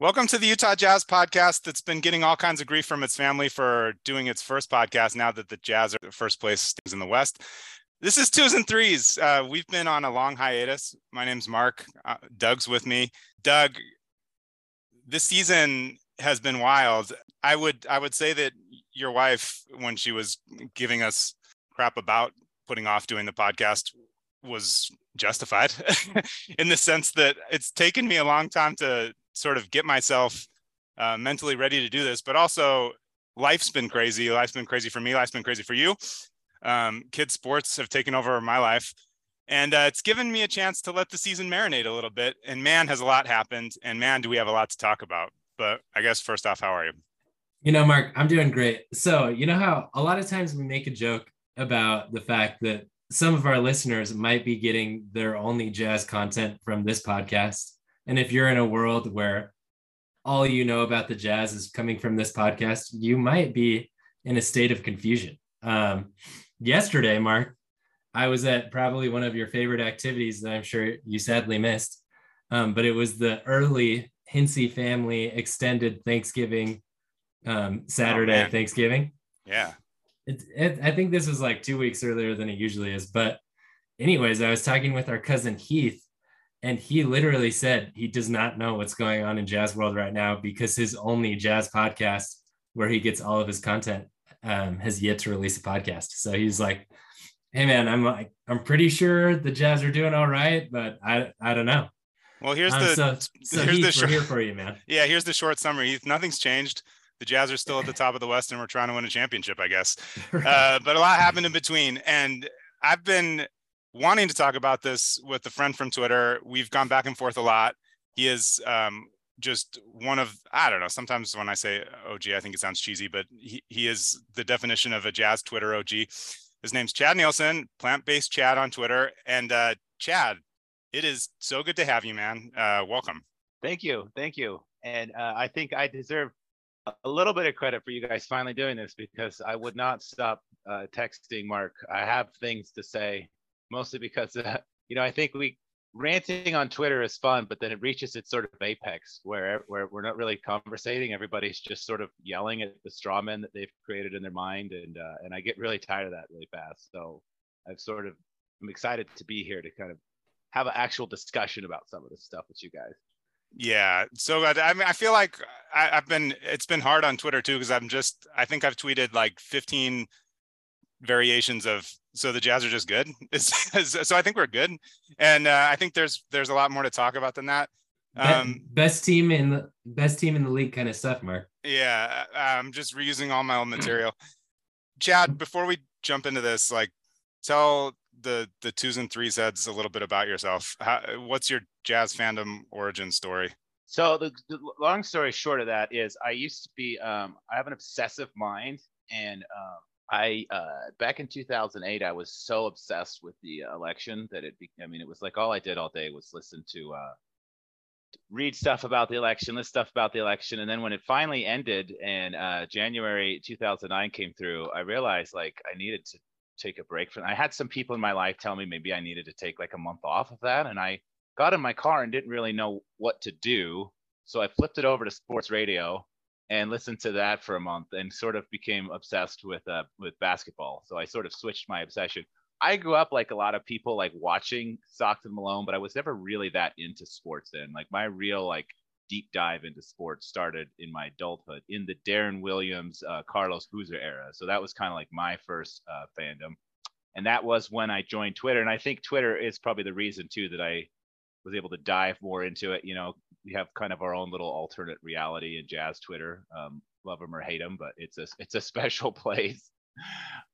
Welcome to the Utah Jazz podcast that's been getting all kinds of grief from its family for doing its first podcast now that the Jazz are the first place in the West. This is twos and threes. Uh, we've been on a long hiatus. My name's Mark. Uh, Doug's with me. Doug, this season has been wild. I would I would say that your wife, when she was giving us crap about putting off doing the podcast, was justified in the sense that it's taken me a long time to sort of get myself uh, mentally ready to do this, but also life's been crazy. Life's been crazy for me. Life's been crazy for you. Um, kids sports have taken over my life. And uh, it's given me a chance to let the season marinate a little bit. And man, has a lot happened. And man, do we have a lot to talk about. But I guess first off, how are you? You know, Mark, I'm doing great. So, you know how a lot of times we make a joke about the fact that some of our listeners might be getting their only jazz content from this podcast. And if you're in a world where all you know about the jazz is coming from this podcast, you might be in a state of confusion. Um, yesterday, Mark, I was at probably one of your favorite activities that I'm sure you sadly missed, um, but it was the early Hinsey family extended Thanksgiving um, Saturday oh, Thanksgiving. Yeah. It, it, I think this was like two weeks earlier than it usually is. But, anyways, I was talking with our cousin Heath, and he literally said he does not know what's going on in jazz world right now because his only jazz podcast where he gets all of his content um, has yet to release a podcast. So he's like, "Hey man, I'm like, I'm pretty sure the Jazz are doing all right, but I I don't know." Well, here's um, the so, so here's Heath, the short, here for you, man. Yeah, here's the short summary. Heath, nothing's changed. The Jazz are still at the top of the West, and we're trying to win a championship, I guess. uh, but a lot happened in between, and I've been wanting to talk about this with a friend from Twitter. We've gone back and forth a lot. He is um, just one of I don't know. Sometimes when I say OG, I think it sounds cheesy, but he, he is the definition of a jazz Twitter OG. His name's Chad Nielsen, plant-based Chad on Twitter. And uh, Chad, it is so good to have you, man. Uh, welcome. Thank you, thank you. And uh, I think I deserve a little bit of credit for you guys finally doing this because I would not stop uh, texting Mark. I have things to say mostly because uh, you know I think we ranting on Twitter is fun, but then it reaches its sort of apex where where we're not really conversating. Everybody's just sort of yelling at the straw men that they've created in their mind, and uh, and I get really tired of that really fast. So I've sort of I'm excited to be here to kind of have an actual discussion about some of this stuff with you guys. Yeah, so I mean, I feel like I, have been it's been hard on Twitter too because I'm just I think I've tweeted like 15 variations of so the Jazz are just good. so I think we're good, and uh, I think there's there's a lot more to talk about than that. Um, best team in the best team in the league, kind of stuff, Mark. Yeah, I'm just reusing all my old material. Chad, before we jump into this, like, tell the the twos and threes heads a little bit about yourself. How, what's your jazz fandom origin story? So the, the, long story short of that is, I used to be. Um, I have an obsessive mind, and um, I uh, back in 2008, I was so obsessed with the election that it. Be, I mean, it was like all I did all day was listen to, uh, read stuff about the election, list stuff about the election, and then when it finally ended and uh, January 2009 came through, I realized like I needed to take a break from. I had some people in my life tell me maybe I needed to take like a month off of that, and I got in my car and didn't really know what to do, so I flipped it over to sports radio and listened to that for a month and sort of became obsessed with uh, with basketball. So I sort of switched my obsession. I grew up like a lot of people, like watching Stockton Malone, but I was never really that into sports then. Like my real like deep dive into sports started in my adulthood in the Deron Williams, uh, Carlos Boozer era. So that was kind of like my first uh, fandom, and that was when I joined Twitter. And I think Twitter is probably the reason too that I was able to dive more into it. You know, we have kind of our own little alternate reality in jazz Twitter. Um, love them or hate them, but it's a it's a special place.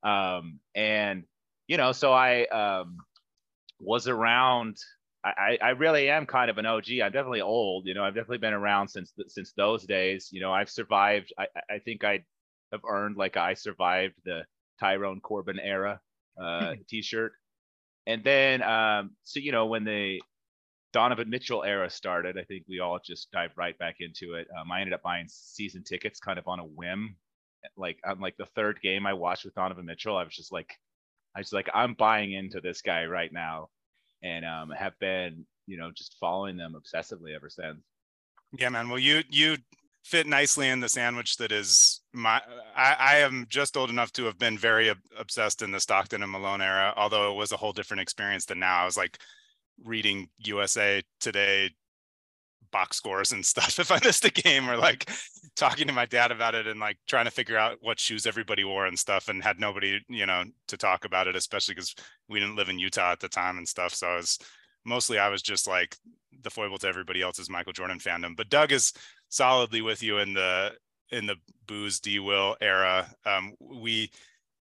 Um, and you know, so I um, was around. I, I really am kind of an OG. I'm definitely old. You know, I've definitely been around since since those days. You know, I've survived. I I think I have earned like I survived the Tyrone Corbin era uh, T-shirt. And then, um, so you know, when the Donovan Mitchell era started, I think we all just dived right back into it. Um, I ended up buying season tickets kind of on a whim. Like on like the third game I watched with Donovan Mitchell, I was just like, I was like, I'm buying into this guy right now, and um, have been, you know, just following them obsessively ever since. Yeah, man. Well, you you fit nicely in the sandwich that is my. I, I am just old enough to have been very obsessed in the Stockton and Malone era, although it was a whole different experience than now. I was like reading USA Today box scores and stuff if I missed a game or like talking to my dad about it and like trying to figure out what shoes everybody wore and stuff and had nobody, you know, to talk about it, especially because we didn't live in Utah at the time and stuff. So I was mostly I was just like the foible to everybody else's Michael Jordan fandom. But Doug is solidly with you in the in the booze D Will era. Um, we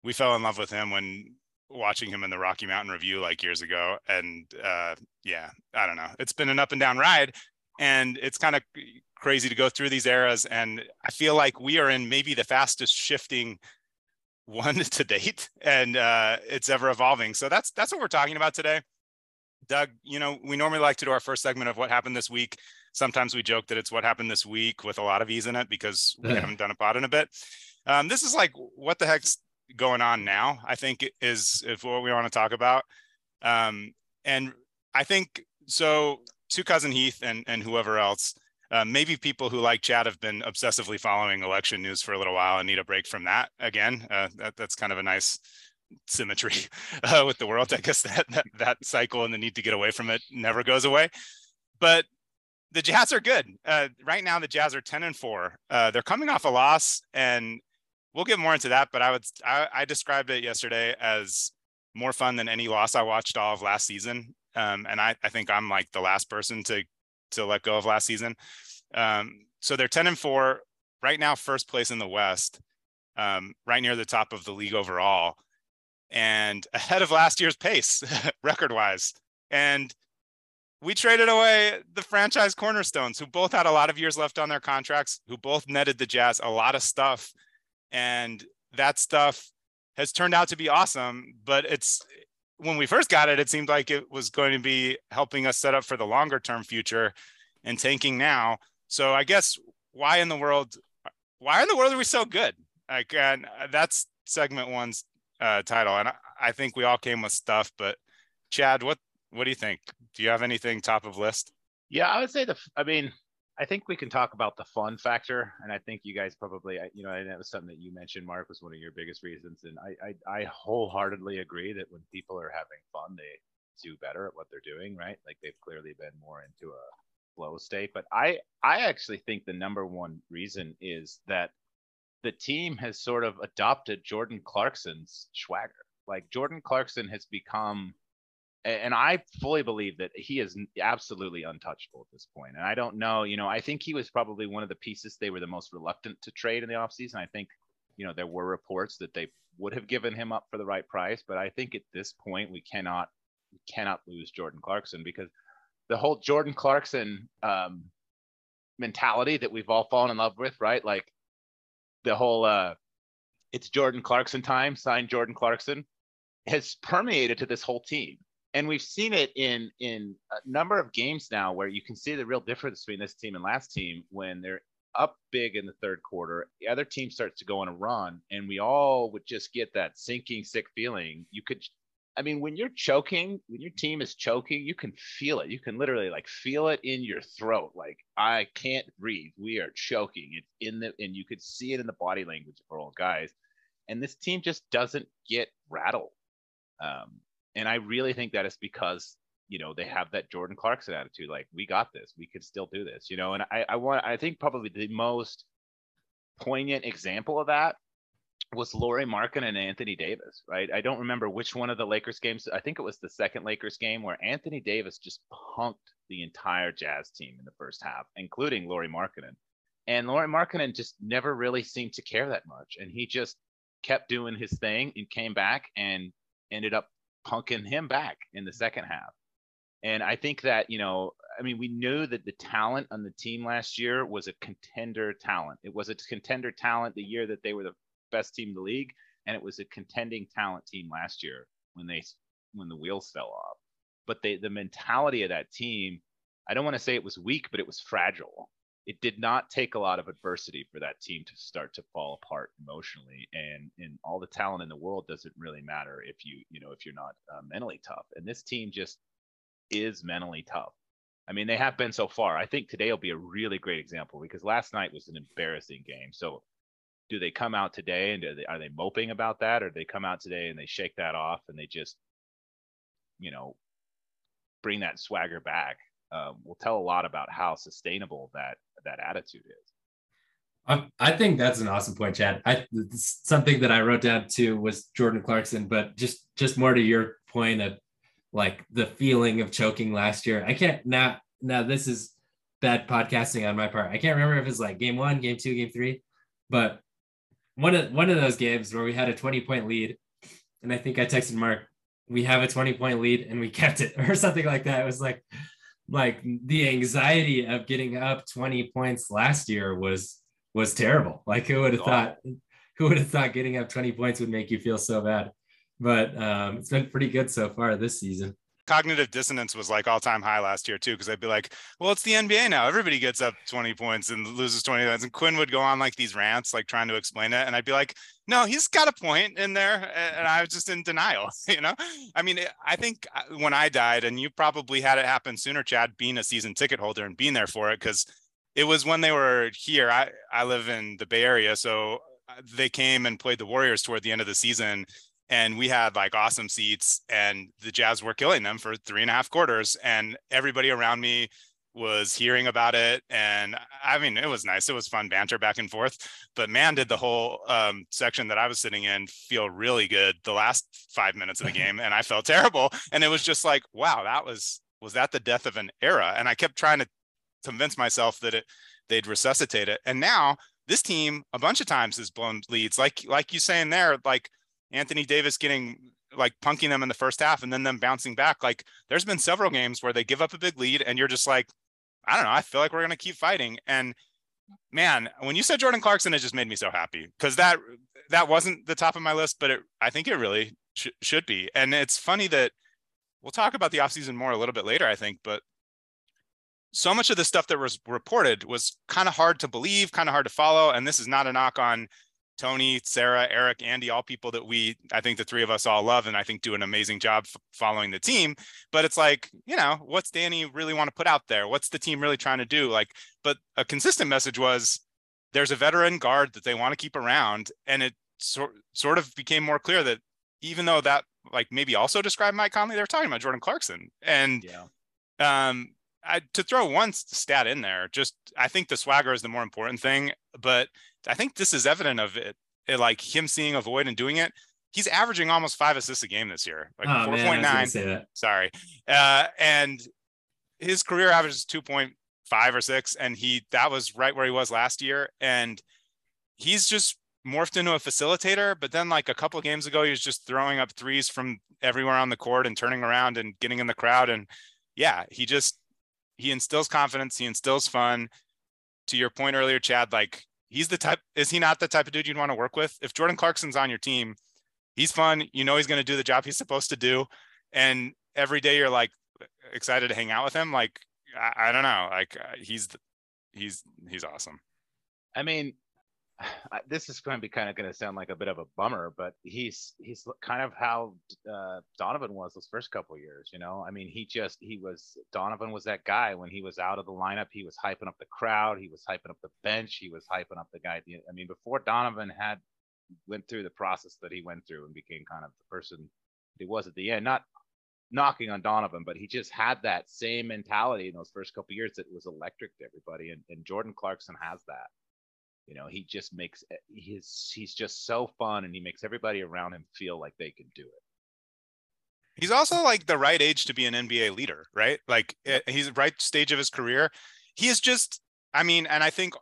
we fell in love with him when watching him in the Rocky Mountain Review like years ago. And uh, yeah, I don't know. It's been an up and down ride and it's kind of crazy to go through these eras and i feel like we are in maybe the fastest shifting one to date and uh, it's ever evolving. So that's that's what we're talking about today. Doug you know we normally like to do our first segment of what happened this week. Sometimes we joke that it's what happened this week with a lot of ease in it because we haven't done a pod in a bit. Um, this is like what the heck's going on now i think is is what we want to talk about. Um, and i think so to cousin Heath and and whoever else. Uh, maybe people who like Chad have been obsessively following election news for a little while and need a break from that again. Uh, that, that's kind of a nice symmetry uh, with the world. I guess that, that that cycle and the need to get away from it never goes away. But the Jazz are good uh, right now. The Jazz are ten and four. Uh, they're coming off a loss, and we'll get more into that. But I would I, I described it yesterday as more fun than any loss I watched all of last season. Um, and I, I think I'm like the last person to to let go of last season. Um, so they're 10 and four right now, first place in the West, um, right near the top of the league overall, and ahead of last year's pace record wise. And we traded away the franchise cornerstones who both had a lot of years left on their contracts, who both netted the Jazz a lot of stuff. And that stuff has turned out to be awesome, but it's when we first got it, it seemed like it was going to be helping us set up for the longer term future and tanking now. So I guess why in the world, why in the world are we so good? Like, and that's segment one's uh, title. And I, I think we all came with stuff, but Chad, what, what do you think? Do you have anything top of list? Yeah, I would say the, I mean, I think we can talk about the fun factor, and I think you guys probably, you know, and that was something that you mentioned, Mark, was one of your biggest reasons, and I, I, I wholeheartedly agree that when people are having fun, they do better at what they're doing, right? Like they've clearly been more into a flow state. But I, I actually think the number one reason is that the team has sort of adopted Jordan Clarkson's swagger. Like Jordan Clarkson has become and I fully believe that he is absolutely untouchable at this point. And I don't know, you know, I think he was probably one of the pieces they were the most reluctant to trade in the offseason. I think, you know, there were reports that they would have given him up for the right price, but I think at this point we cannot we cannot lose Jordan Clarkson because the whole Jordan Clarkson um, mentality that we've all fallen in love with, right? Like the whole uh, it's Jordan Clarkson time, sign Jordan Clarkson, has permeated to this whole team and we've seen it in in a number of games now where you can see the real difference between this team and last team when they're up big in the third quarter the other team starts to go on a run and we all would just get that sinking sick feeling. You could i mean when you're choking when your team is choking you can feel it. You can literally like feel it in your throat. Like i can't breathe. We are choking. It's in the and you could see it in the body language for all guys. And this team just doesn't get rattled. Um, and I really think that it's because you know they have that Jordan Clarkson attitude, like we got this, we could still do this, you know. And I, I want, I think probably the most poignant example of that was Lauri Markkanen and Anthony Davis, right? I don't remember which one of the Lakers games. I think it was the second Lakers game where Anthony Davis just punked the entire Jazz team in the first half, including Lauri Markkanen. And Lauri Markkanen just never really seemed to care that much, and he just kept doing his thing and came back and ended up punking him back in the second half. And I think that, you know, I mean, we knew that the talent on the team last year was a contender talent. It was a contender talent the year that they were the best team in the league, and it was a contending talent team last year when they when the wheels fell off. But they, the mentality of that team, I don't want to say it was weak, but it was fragile. It did not take a lot of adversity for that team to start to fall apart emotionally. And and all the talent in the world doesn't really matter if you you know if you're not uh, mentally tough. And this team just is mentally tough. I mean they have been so far. I think today will be a really great example because last night was an embarrassing game. So do they come out today and they, are they moping about that? Or do they come out today and they shake that off and they just you know bring that swagger back um, will tell a lot about how sustainable that that attitude is. Um, I think that's an awesome point, Chad. I something that I wrote down too was Jordan Clarkson, but just just more to your point of like the feeling of choking last year. I can't now. Now this is bad podcasting on my part. I can't remember if it's like game one, game two, game three, but one of one of those games where we had a 20 point lead, and I think I texted Mark, we have a 20 point lead and we kept it or something like that. It was like like the anxiety of getting up 20 points last year was was terrible. Like who would have thought who would have thought getting up 20 points would make you feel so bad? But um, it's been pretty good so far this season cognitive dissonance was like all time high last year too because I'd be like, well, it's the NBA now. Everybody gets up 20 points and loses 20 points. And Quinn would go on like these rants, like trying to explain it, and I'd be like, no, he's got a point in there, and I was just in denial. You know, I mean, I think uh, when I died, and you probably had it happen sooner, Chad, being a season ticket holder and being there for it because it was when they were here. I I live in the Bay Area, so uh, they came and played the Warriors toward the end of the season and we had like awesome seats and the jazz were killing them for three and a half quarters and everybody around me was hearing about it and i mean it was nice it was fun banter back and forth but man did the whole um, section that i was sitting in feel really good the last five minutes of the game and i felt terrible and it was just like wow that was was that the death of an era and i kept trying to convince myself that it they'd resuscitate it and now this team a bunch of times has blown leads like like you saying there like Anthony Davis getting like punking them in the first half and then them bouncing back. Like there's been several games where they give up a big lead and you're just like, I don't know, I feel like we're going to keep fighting. And man, when you said Jordan Clarkson, it just made me so happy because that that wasn't the top of my list, but it, I think it really sh- should be. And it's funny that we'll talk about the offseason more a little bit later, I think, but so much of the stuff that was reported was kind of hard to believe, kind of hard to follow. And this is not a knock on Tony, Sarah, Eric, Andy, all people that we, I think the three of us all love and I think do an amazing job f- following the team. But it's like, you know, what's Danny really want to put out there? What's the team really trying to do? Like, but a consistent message was there's a veteran guard that they want to keep around. And it sort sort of became more clear that even though that like maybe also described Mike Conley, they're talking about Jordan Clarkson. And yeah. um I, to throw one stat in there, just I think the swagger is the more important thing, but I think this is evident of it, it like him seeing a void and doing it. He's averaging almost five assists a game this year, like oh, 4.9. Sorry. Uh, and his career average is 2.5 or six. And he, that was right where he was last year. And he's just morphed into a facilitator. But then, like a couple games ago, he was just throwing up threes from everywhere on the court and turning around and getting in the crowd. And yeah, he just, he instills confidence. He instills fun. To your point earlier, Chad, like he's the type. Is he not the type of dude you'd want to work with? If Jordan Clarkson's on your team, he's fun. You know he's going to do the job he's supposed to do, and every day you're like excited to hang out with him. Like I, I don't know, like uh, he's he's he's awesome. I mean, this is going to be kind of going to sound like a bit of a bummer, but he's he's kind of how uh, Donovan was those first couple years. You know, I mean, he just he was Donovan was that guy when he was out of the lineup. He was hyping up the crowd. He was hyping up the bench. He was hyping up the guy. I mean, before Donovan had went through the process that he went through and became kind of the person he was at the end. Not knocking on Donovan, but he just had that same mentality in those first couple years that was electric to everybody. And, and Jordan Clarkson has that. You know, he just makes he's he's just so fun, and he makes everybody around him feel like they can do it. He's also like the right age to be an NBA leader, right? Like eh, he's right stage of his career. He is just, I mean, and I think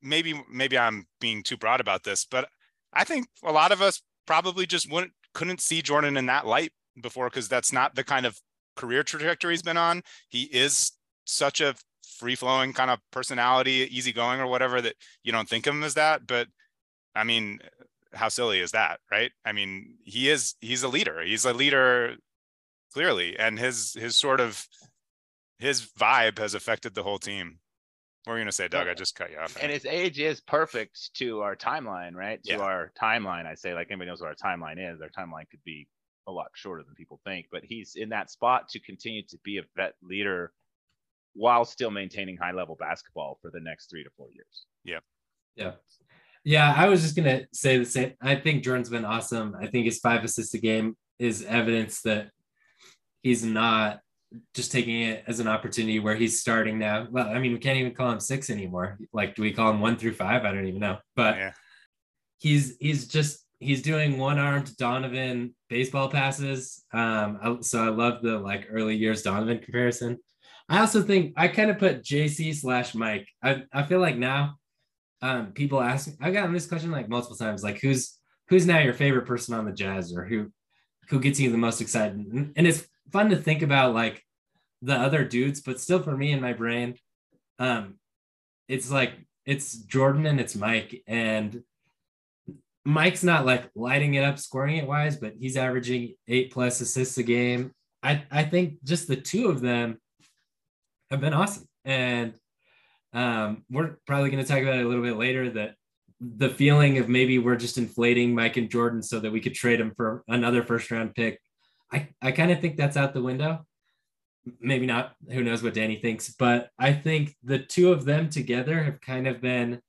maybe maybe I'm being too broad about this, but I think a lot of us probably just wouldn't couldn't see Jordan in that light before because that's not the kind of career trajectory he's been on. He is such a free flowing kind of personality, easygoing or whatever that you don't think of him as that. But I mean, how silly is that, right? I mean, he is he's a leader. He's a leader clearly, and his his sort of his vibe has affected the whole team. What were you gonna say, Doug? I just cut you off. And his age is perfect to our timeline, right? To Yeah. our timeline. I say, like anybody knows what our timeline is. Our timeline could be a lot shorter than people think, but he's in that spot to continue to be a vet leader while still maintaining high level basketball for the next three to four years. Yeah. Yeah, Yeah. I was just gonna say the same. I think Jordan's been awesome. I think his five assists a game is evidence that he's not just taking it as an opportunity where he's starting now. Well, I mean, we can't even call him six anymore. Like, do we call him one through five? I don't even know. But Yeah. he's he's just he's doing one armed Donovan baseball passes. Um, so I love the like early years Donovan comparison. I also think I kind of put JC slash Mike. I, I feel like now um, people ask me, I've gotten this question like multiple times, like who's who's now your favorite person on the Jazz or who who gets you the most excited? And, and it's fun to think about like the other dudes, but still for me in my brain, um, it's like it's Jordan and it's Mike. And Mike's not like lighting it up, scoring it wise, but he's averaging eight plus assists a game. I, I think just the two of them have been awesome. And um, we're probably going to talk about it a little bit later that the feeling of maybe we're just inflating Mike and Jordan so that we could trade them for another first round pick. I, I kind of think that's out the window. Maybe not. Who knows what Danny thinks? But I think the two of them together have kind of been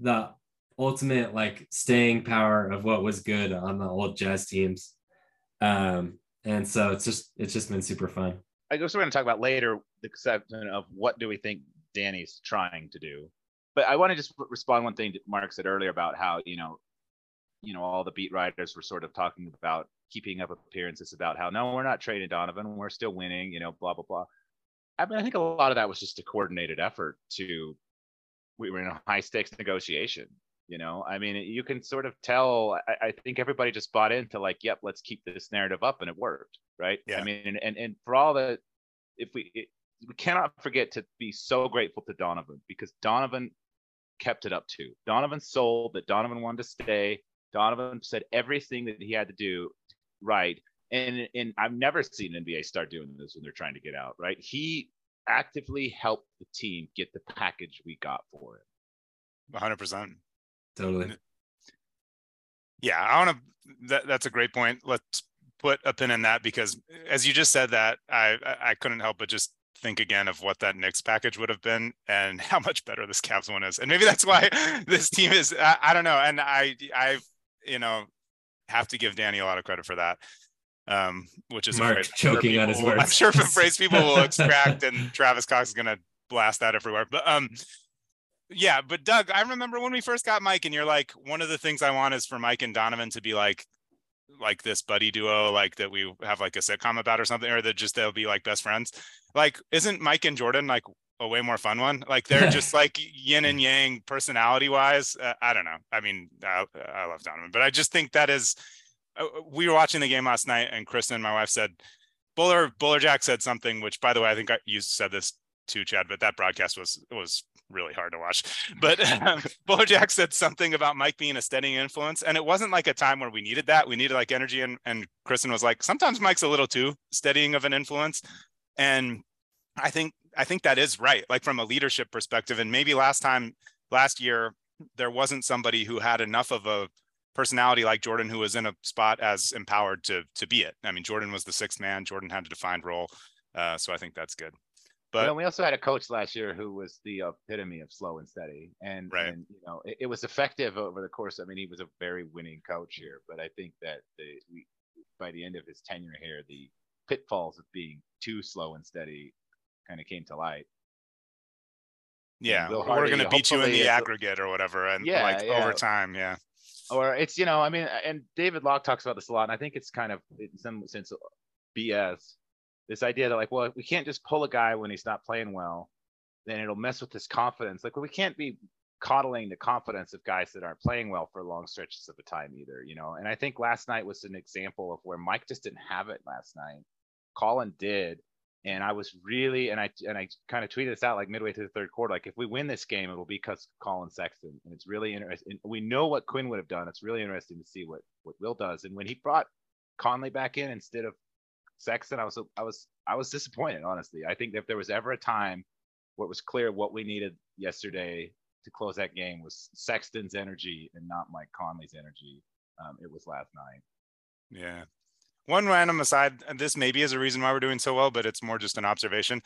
the ultimate like staying power of what was good on the old Jazz teams. Um, and so it's just it's just been super fun. I guess we're going to talk about later the conception of what do we think Danny's trying to do. But I want to just respond one thing that Mark said earlier about how you know, you know, all the beat writers were sort of talking about keeping up appearances about how no, we're not trading Donovan, we're still winning, you know, blah blah blah. I mean, I think a lot of that was just a coordinated effort to. We were in a high stakes negotiation. You know, I mean, you can sort of tell. I, I think everybody just bought into like, yep, let's keep this narrative up, and it worked, right? Yeah. I mean, and and, and for all the, if we it, we cannot forget to be so grateful to Donovan because Donovan kept it up too. Donovan sold that Donovan wanted to stay. Donovan said everything that he had to do right. And and I've never seen an NBA start doing this when they're trying to get out, right? He actively helped the team get the package we got for him. 100%. Totally. Yeah, I want to. That, that's a great point. Let's put a pin in that because, as you just said, that I I couldn't help but just think again of what that Knicks package would have been and how much better this Cavs one is, and maybe that's why this team is. I, I don't know, and I I you know have to give Danny a lot of credit for that. Um, which is Mark I'm choking sure on his people- I'm sure a phrase people will extract, and Travis Cox is gonna blast that everywhere. But um, yeah, but Doug, I remember when we first got Mike, and you're like, one of the things I want is for Mike and Donovan to be like, like this buddy duo, like that we have like a sitcom about or something, or that just they'll be like best friends. Like, isn't Mike and Jordan like a way more fun one? Like they're just like yin and yang personality wise. Uh, I don't know. I mean, I, I love Donovan, but I just think that is. Uh, we were watching the game last night, and Kristen, my wife, said Buller Buller Jack said something, which by the way, I think I, you said this too, Chad, but that broadcast was was really hard to watch. But um, Bojack said something about Mike being a steadying influence, and it wasn't like a time where we needed that. We needed like energy, and and Kristen was like, sometimes Mike's a little too steadying of an influence, and I think I think that is right, like from a leadership perspective. And maybe last time, last year, there wasn't somebody who had enough of a personality like Jordan who was in a spot as empowered to to be it. I mean, Jordan was the sixth man. Jordan had a defined role, uh, so I think that's good. But we also had a coach last year who was the epitome of slow and steady, and, Right. and you know it, it was effective over the course. I mean, he was a very winning coach here, but I think that the we, by the end of his tenure here, the pitfalls of being too slow and steady kind of came to light. Yeah, Will we're going to beat you in the aggregate or whatever, and Yeah, like yeah. over time, yeah, Or it's you know, I mean, and David Locke talks about this a lot, and I think it's kind of in some sense BS. This idea that like, well, we can't just pull a guy when he's not playing well, then it'll mess with his confidence. Like, well, we can't be coddling the confidence of guys that aren't playing well for long stretches of the time either, you know. And I think last night was an example of where Mike just didn't have it last night. Collin did, and I was really and I and I kind of tweeted this out like midway through the third quarter. Like if we win this game, it'll be because Collin Sexton, and it's really interesting. We know what Quinn would have done. It's really interesting to see what what Will does. And when he brought Conley back in instead of Sexton, I was I was I was disappointed. Honestly, I think if there was ever a time what was clear what we needed yesterday to close that game was Sexton's energy and not Mike Conley's energy. Um, it was last night. Yeah. One random aside, this maybe is a reason why we're doing so well, but it's more just an observation.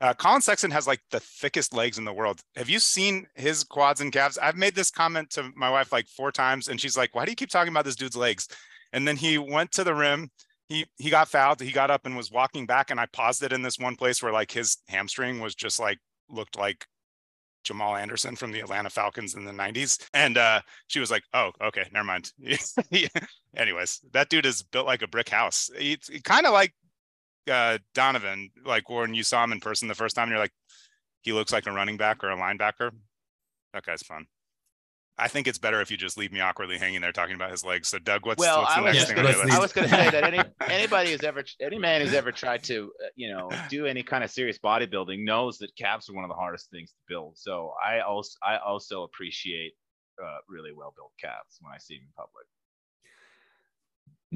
Uh, Collin Sexton has like the thickest legs in the world. Have you seen his quads and calves? I've made this comment to my wife like four times, and she's like, "Why do you keep talking about this dude's legs?" And then he went to the rim. He he got fouled. He got up and was walking back, and I paused it in this one place where like his hamstring was just like looked like Jamal Anderson from the Atlanta Falcons in the 90s. And uh, she was like, oh, okay, never mind. Anyways, that dude is built like a brick house. He kind of like uh, Donovan, like when you saw him in person the first time, you're like, he looks like a running back or a linebacker. That guy's fun. I think it's better if you just leave me awkwardly hanging there talking about his legs. So, Doug, what's, well, what's the I next thing on your? I was going to say that any anybody who's ever any man who's ever tried to uh, you know do any kind of serious bodybuilding knows that calves are one of the hardest things to build. So I also I also appreciate uh, really well built calves when I see them in public.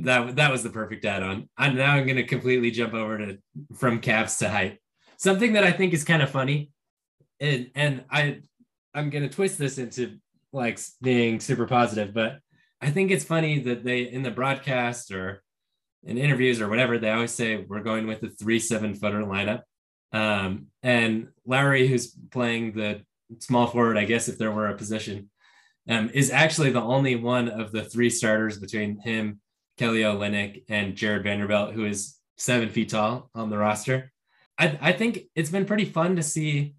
That that was the perfect add-on. And now I'm going to completely jump over to from calves to height. Something that I think is kind of funny, and and I I'm going to twist this into like being super positive, but I think it's funny that they in the broadcast or in interviews or whatever they always say we're going with the three seven footer lineup. Um, and Lauri, who's playing the small forward, I guess if there were a position, um, is actually the only one of the three starters between him, Kelly Olynyk, and Jarred Vanderbilt, who is seven feet tall on the roster. I, I think it's been pretty fun to see,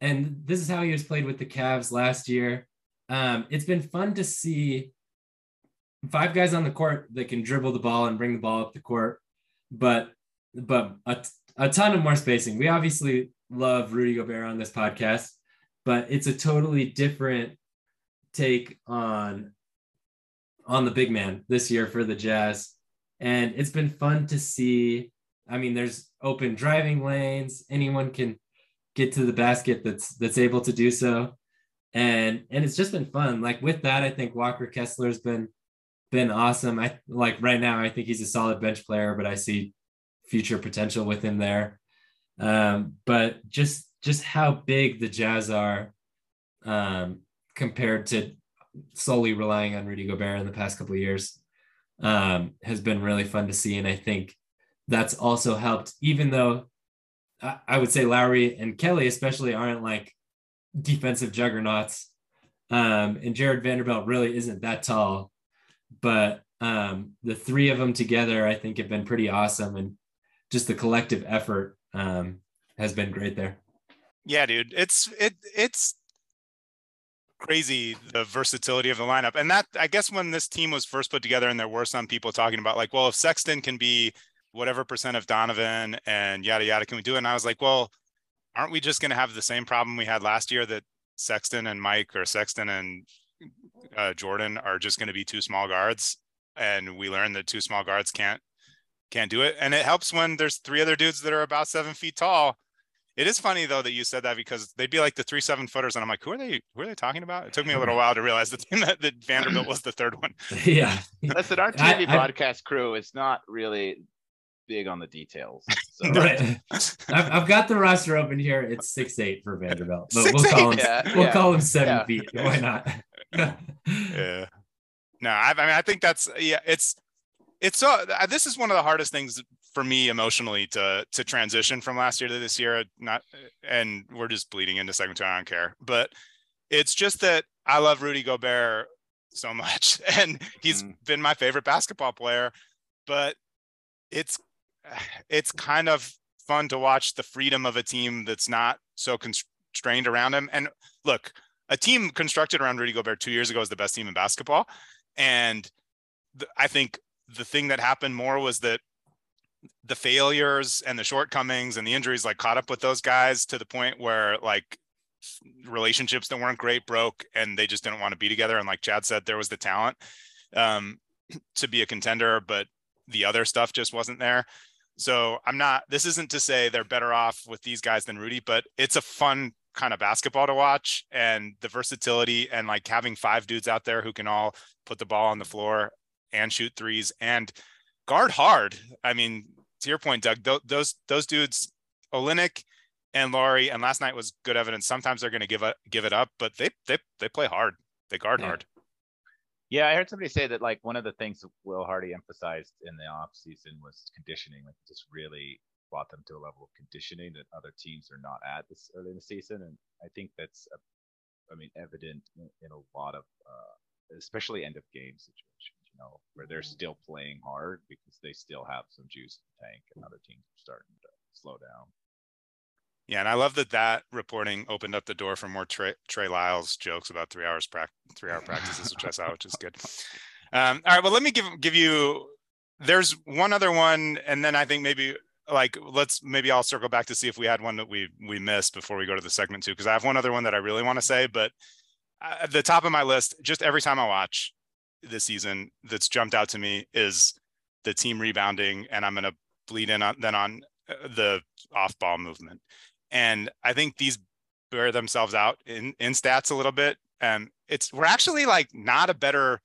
and this is how he was played with the Cavs last year um, it's been fun to see five guys on the court that can dribble the ball and bring the ball up the court, but but a, a ton of more spacing. We obviously love Rudy Gobert on this podcast, but it's a totally different take on on the big man this year for the Jazz. And it's been fun to see. I mean, there's open driving lanes. Anyone can get to the basket that's that's able to do so and and it's just been fun. Like with that, I think Walker Kessler's been been awesome. I like right now. I think he's a solid bench player, but I see future potential with him there. Um, but just just how big the Jazz are um, compared to solely relying on Rudy Gobert in the past couple years um, has been really fun to see, and I think that's also helped. Even though I, I would say Lauri and Kelly especially aren't like defensive juggernauts. Um, and Jarred Vanderbilt really isn't that tall, but um, the three of them together, I think, have been pretty awesome, and just the collective effort um, has been great there. Yeah, dude, it's it it's crazy the versatility of the lineup, and that I guess when this team was first put together, and there were some people talking about like, well, if Sexton can be whatever percent of Donovan and yada yada, can we do it? And I was like, well, aren't we just going to have the same problem we had last year that Sexton and Mike or Sexton and uh, Jordan are just going to be two small guards, and we learn that two small guards can't can't do it. And it helps when there's three other dudes that are about seven feet tall. It is funny though that you said that because they'd be like the three seven footers, and I'm like, who are they? Who are they talking about? It took me a little while to realize that, that Vanderbilt was the third one. yeah. that's Listen, our TV I, broadcast I, crew is not really big on the details. So. right. I've, I've got the roster open here. It's six eight for Vanderbilt, but we we'll call him yeah, we'll yeah. call him seven yeah. feet. Why not? yeah. No, I, I, mean I think that's yeah. It's it's so uh, this is one of the hardest things for me emotionally to to transition from last year to this year. Not and we're just bleeding into second two. I don't care, but it's just that I love Rudy Gobert so much, and he's mm. been my favorite basketball player. But it's it's kind of fun to watch the freedom of a team that's not so constrained around him. And look, a team constructed around Rudy Gobert two years ago is the best team in basketball. And the, I think the thing that happened more was that the failures and the shortcomings and the injuries like caught up with those guys to the point where like relationships that weren't great broke and they just didn't want to be together. And like Chad said, there was the talent um, to be a contender, but the other stuff just wasn't there. So I'm not, this isn't to say they're better off with these guys than Rudy, but it's a fun kind of basketball to watch and the versatility and like having five dudes out there who can all put the ball on the floor and shoot threes and guard hard. I mean, to your point, Doug, th- those, those dudes, Olynyk and Lauri. And last night was good evidence. Sometimes they're going to give it give it up, but they they they play hard. They guard Yeah. hard. Yeah, I heard somebody say that like one of the things that Will Hardy emphasized in the off season was conditioning. Like just really brought them to a level of conditioning that other teams are not at this early in the season, and I think that's, I mean, evident in, in a lot of, uh, especially end of game situations. You know, where they're still playing hard because they still have some juice in the tank, and other teams are starting to slow down. Yeah, and I love that that reporting opened up the door for more Trey, Trey Lyles jokes about three hours prac three hour practices, which I saw, which is good. Um, all right, well, let me give give you. There's one other one, and then I think maybe like let's maybe I'll circle back to see if we had one that we we missed before we go to the segment two because I have one other one that I really want to say, but at the top of my list, just every time I watch this season, that's jumped out to me is the team rebounding, and I'm gonna bleed in on then on uh, the off ball movement. And I think these bear themselves out in, in stats a little bit. And it's we're actually like not a better,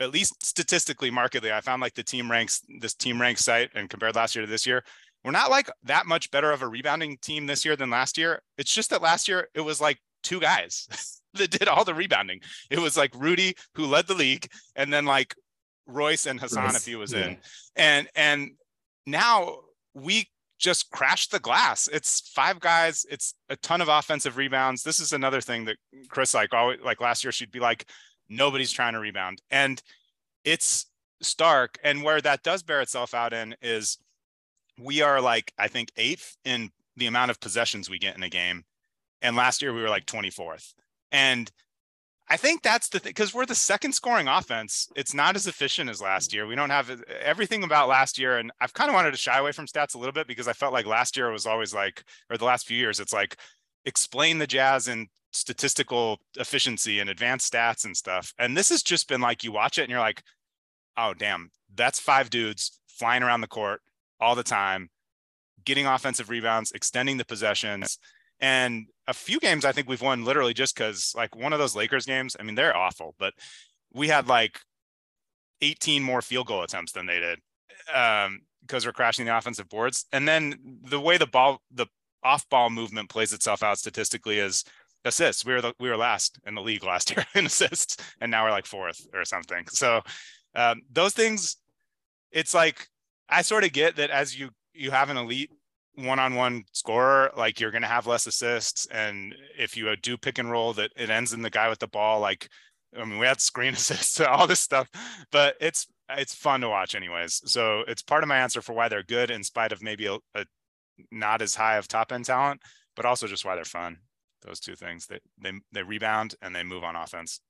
at least statistically, markedly. I found like the team ranks, this team ranks site and compared last year to this year, we're not like that much better of a rebounding team this year than last year. It's just that last year it was like two guys that did all the rebounding. It was like Rudy who led the league, and then like Royce and Hassan Royce, if he was yeah. in. And and now we just crashed the glass. It's five guys. It's a ton of offensive rebounds. This is another thing that Chris like always like last year she'd be like nobody's trying to rebound, and it's stark. And where that does bear itself out in is we are like I think eighth in the amount of possessions we get in a game, and last year we were like 24th. And I think that's the thing because we're the second scoring offense. It's not as efficient as last year. We don't have uh, everything about last year. And I've kind of wanted to shy away from stats a little bit because I felt like last year was always like, or the last few years, it's like explain the jazz in statistical efficiency and advanced stats and stuff. And this has just been like you watch it and you're like, oh, damn, that's five dudes flying around the court all the time, getting offensive rebounds, extending the possessions. And a few games I think we've won literally just because like one of those Lakers games, I mean, they're awful, but we had like 18 more field goal attempts than they did um, because we're crashing the offensive boards. And then the way the ball, the off ball movement plays itself out statistically is assists. We were the, we were last in the league last year in assists, and now we're like fourth or something. So um, those things, it's like I sort of get that as you you have an elite one-on-one scorer, like you're going to have less assists, and if you uh, do pick and roll, that it ends in the guy with the ball. Like I mean, we had screen assists, all this stuff, but it's it's fun to watch anyways. So it's part of my answer for why they're good in spite of maybe a, a not as high of top end talent, but also just why they're fun. Those two things they they they rebound and they move on offense.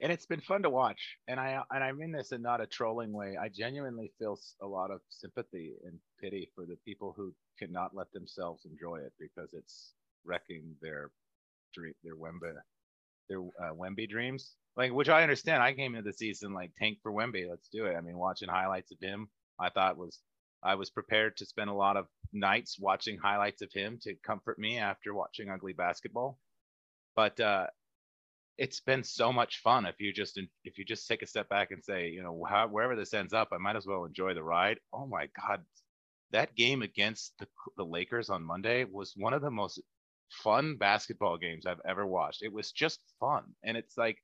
And it's been fun to watch. And i and i mean this in not a trolling way. I genuinely feel a lot of sympathy and pity for the people who cannot let themselves enjoy it because it's wrecking their dream their wemby their uh, wemby dreams. Like which i understand. I came into the season like tank for wemby. Let's do it. I mean watching highlights of him i thought was i was prepared to spend a lot of nights watching highlights of him to comfort me after watching ugly basketball. But uh it's been so much fun if you just if you just take a step back and say you know how, wherever this ends up i might as well enjoy the ride. Oh my god. That game against the, the lakers on monday was one of the most fun basketball games i've ever watched. It was just fun. And it's like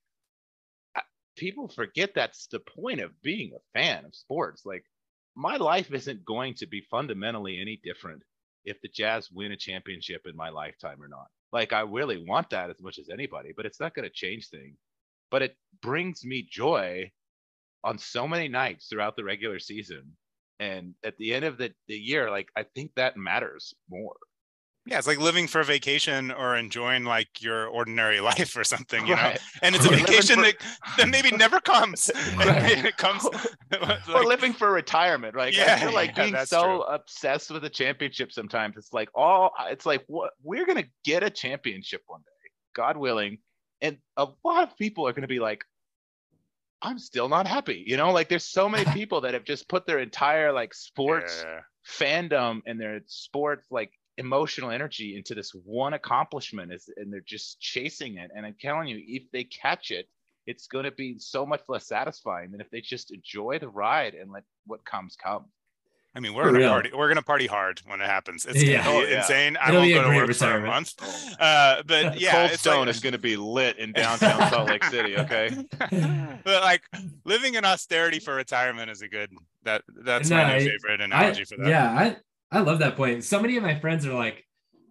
people forget that's the point of being a fan of sports. Like my life isn't going to be fundamentally any different if the jazz win a championship in my lifetime or not like I really want that as much as anybody, but it's not going to change things. But it brings me joy on so many nights throughout the regular season. And at the end of the, the year, like I think that matters more. Yeah, it's like living for a vacation or enjoying like your ordinary life or something, you know. And it's a vacation for- that, that maybe never comes. Right. it comes or like- living for retirement, right? Yeah, I feel like yeah, being so true. obsessed with a championship sometimes. It's like oh, all it's like what we're gonna get a championship one day, God willing. And a lot of people are gonna be like, I'm still not happy. You know, like there's so many people that have just put their entire like sports Yeah. fandom and their sports like emotional energy into this one accomplishment is and they're just chasing it and i'm telling you if they catch it it's going to be so much less satisfying than if they just enjoy the ride and let what comes come I mean, we're gonna party. We're gonna party hard when it happens. It's gonna yeah. be oh, yeah. insane. It'll I won't go to work retirement. for a month. Uh, but yeah, Cold Stone like, is gonna be lit in downtown Salt Lake City. Okay. but like living in austerity for retirement is a good. That that's no, my I, favorite analogy I, for that. Yeah, I I love that point. So many of my friends are like,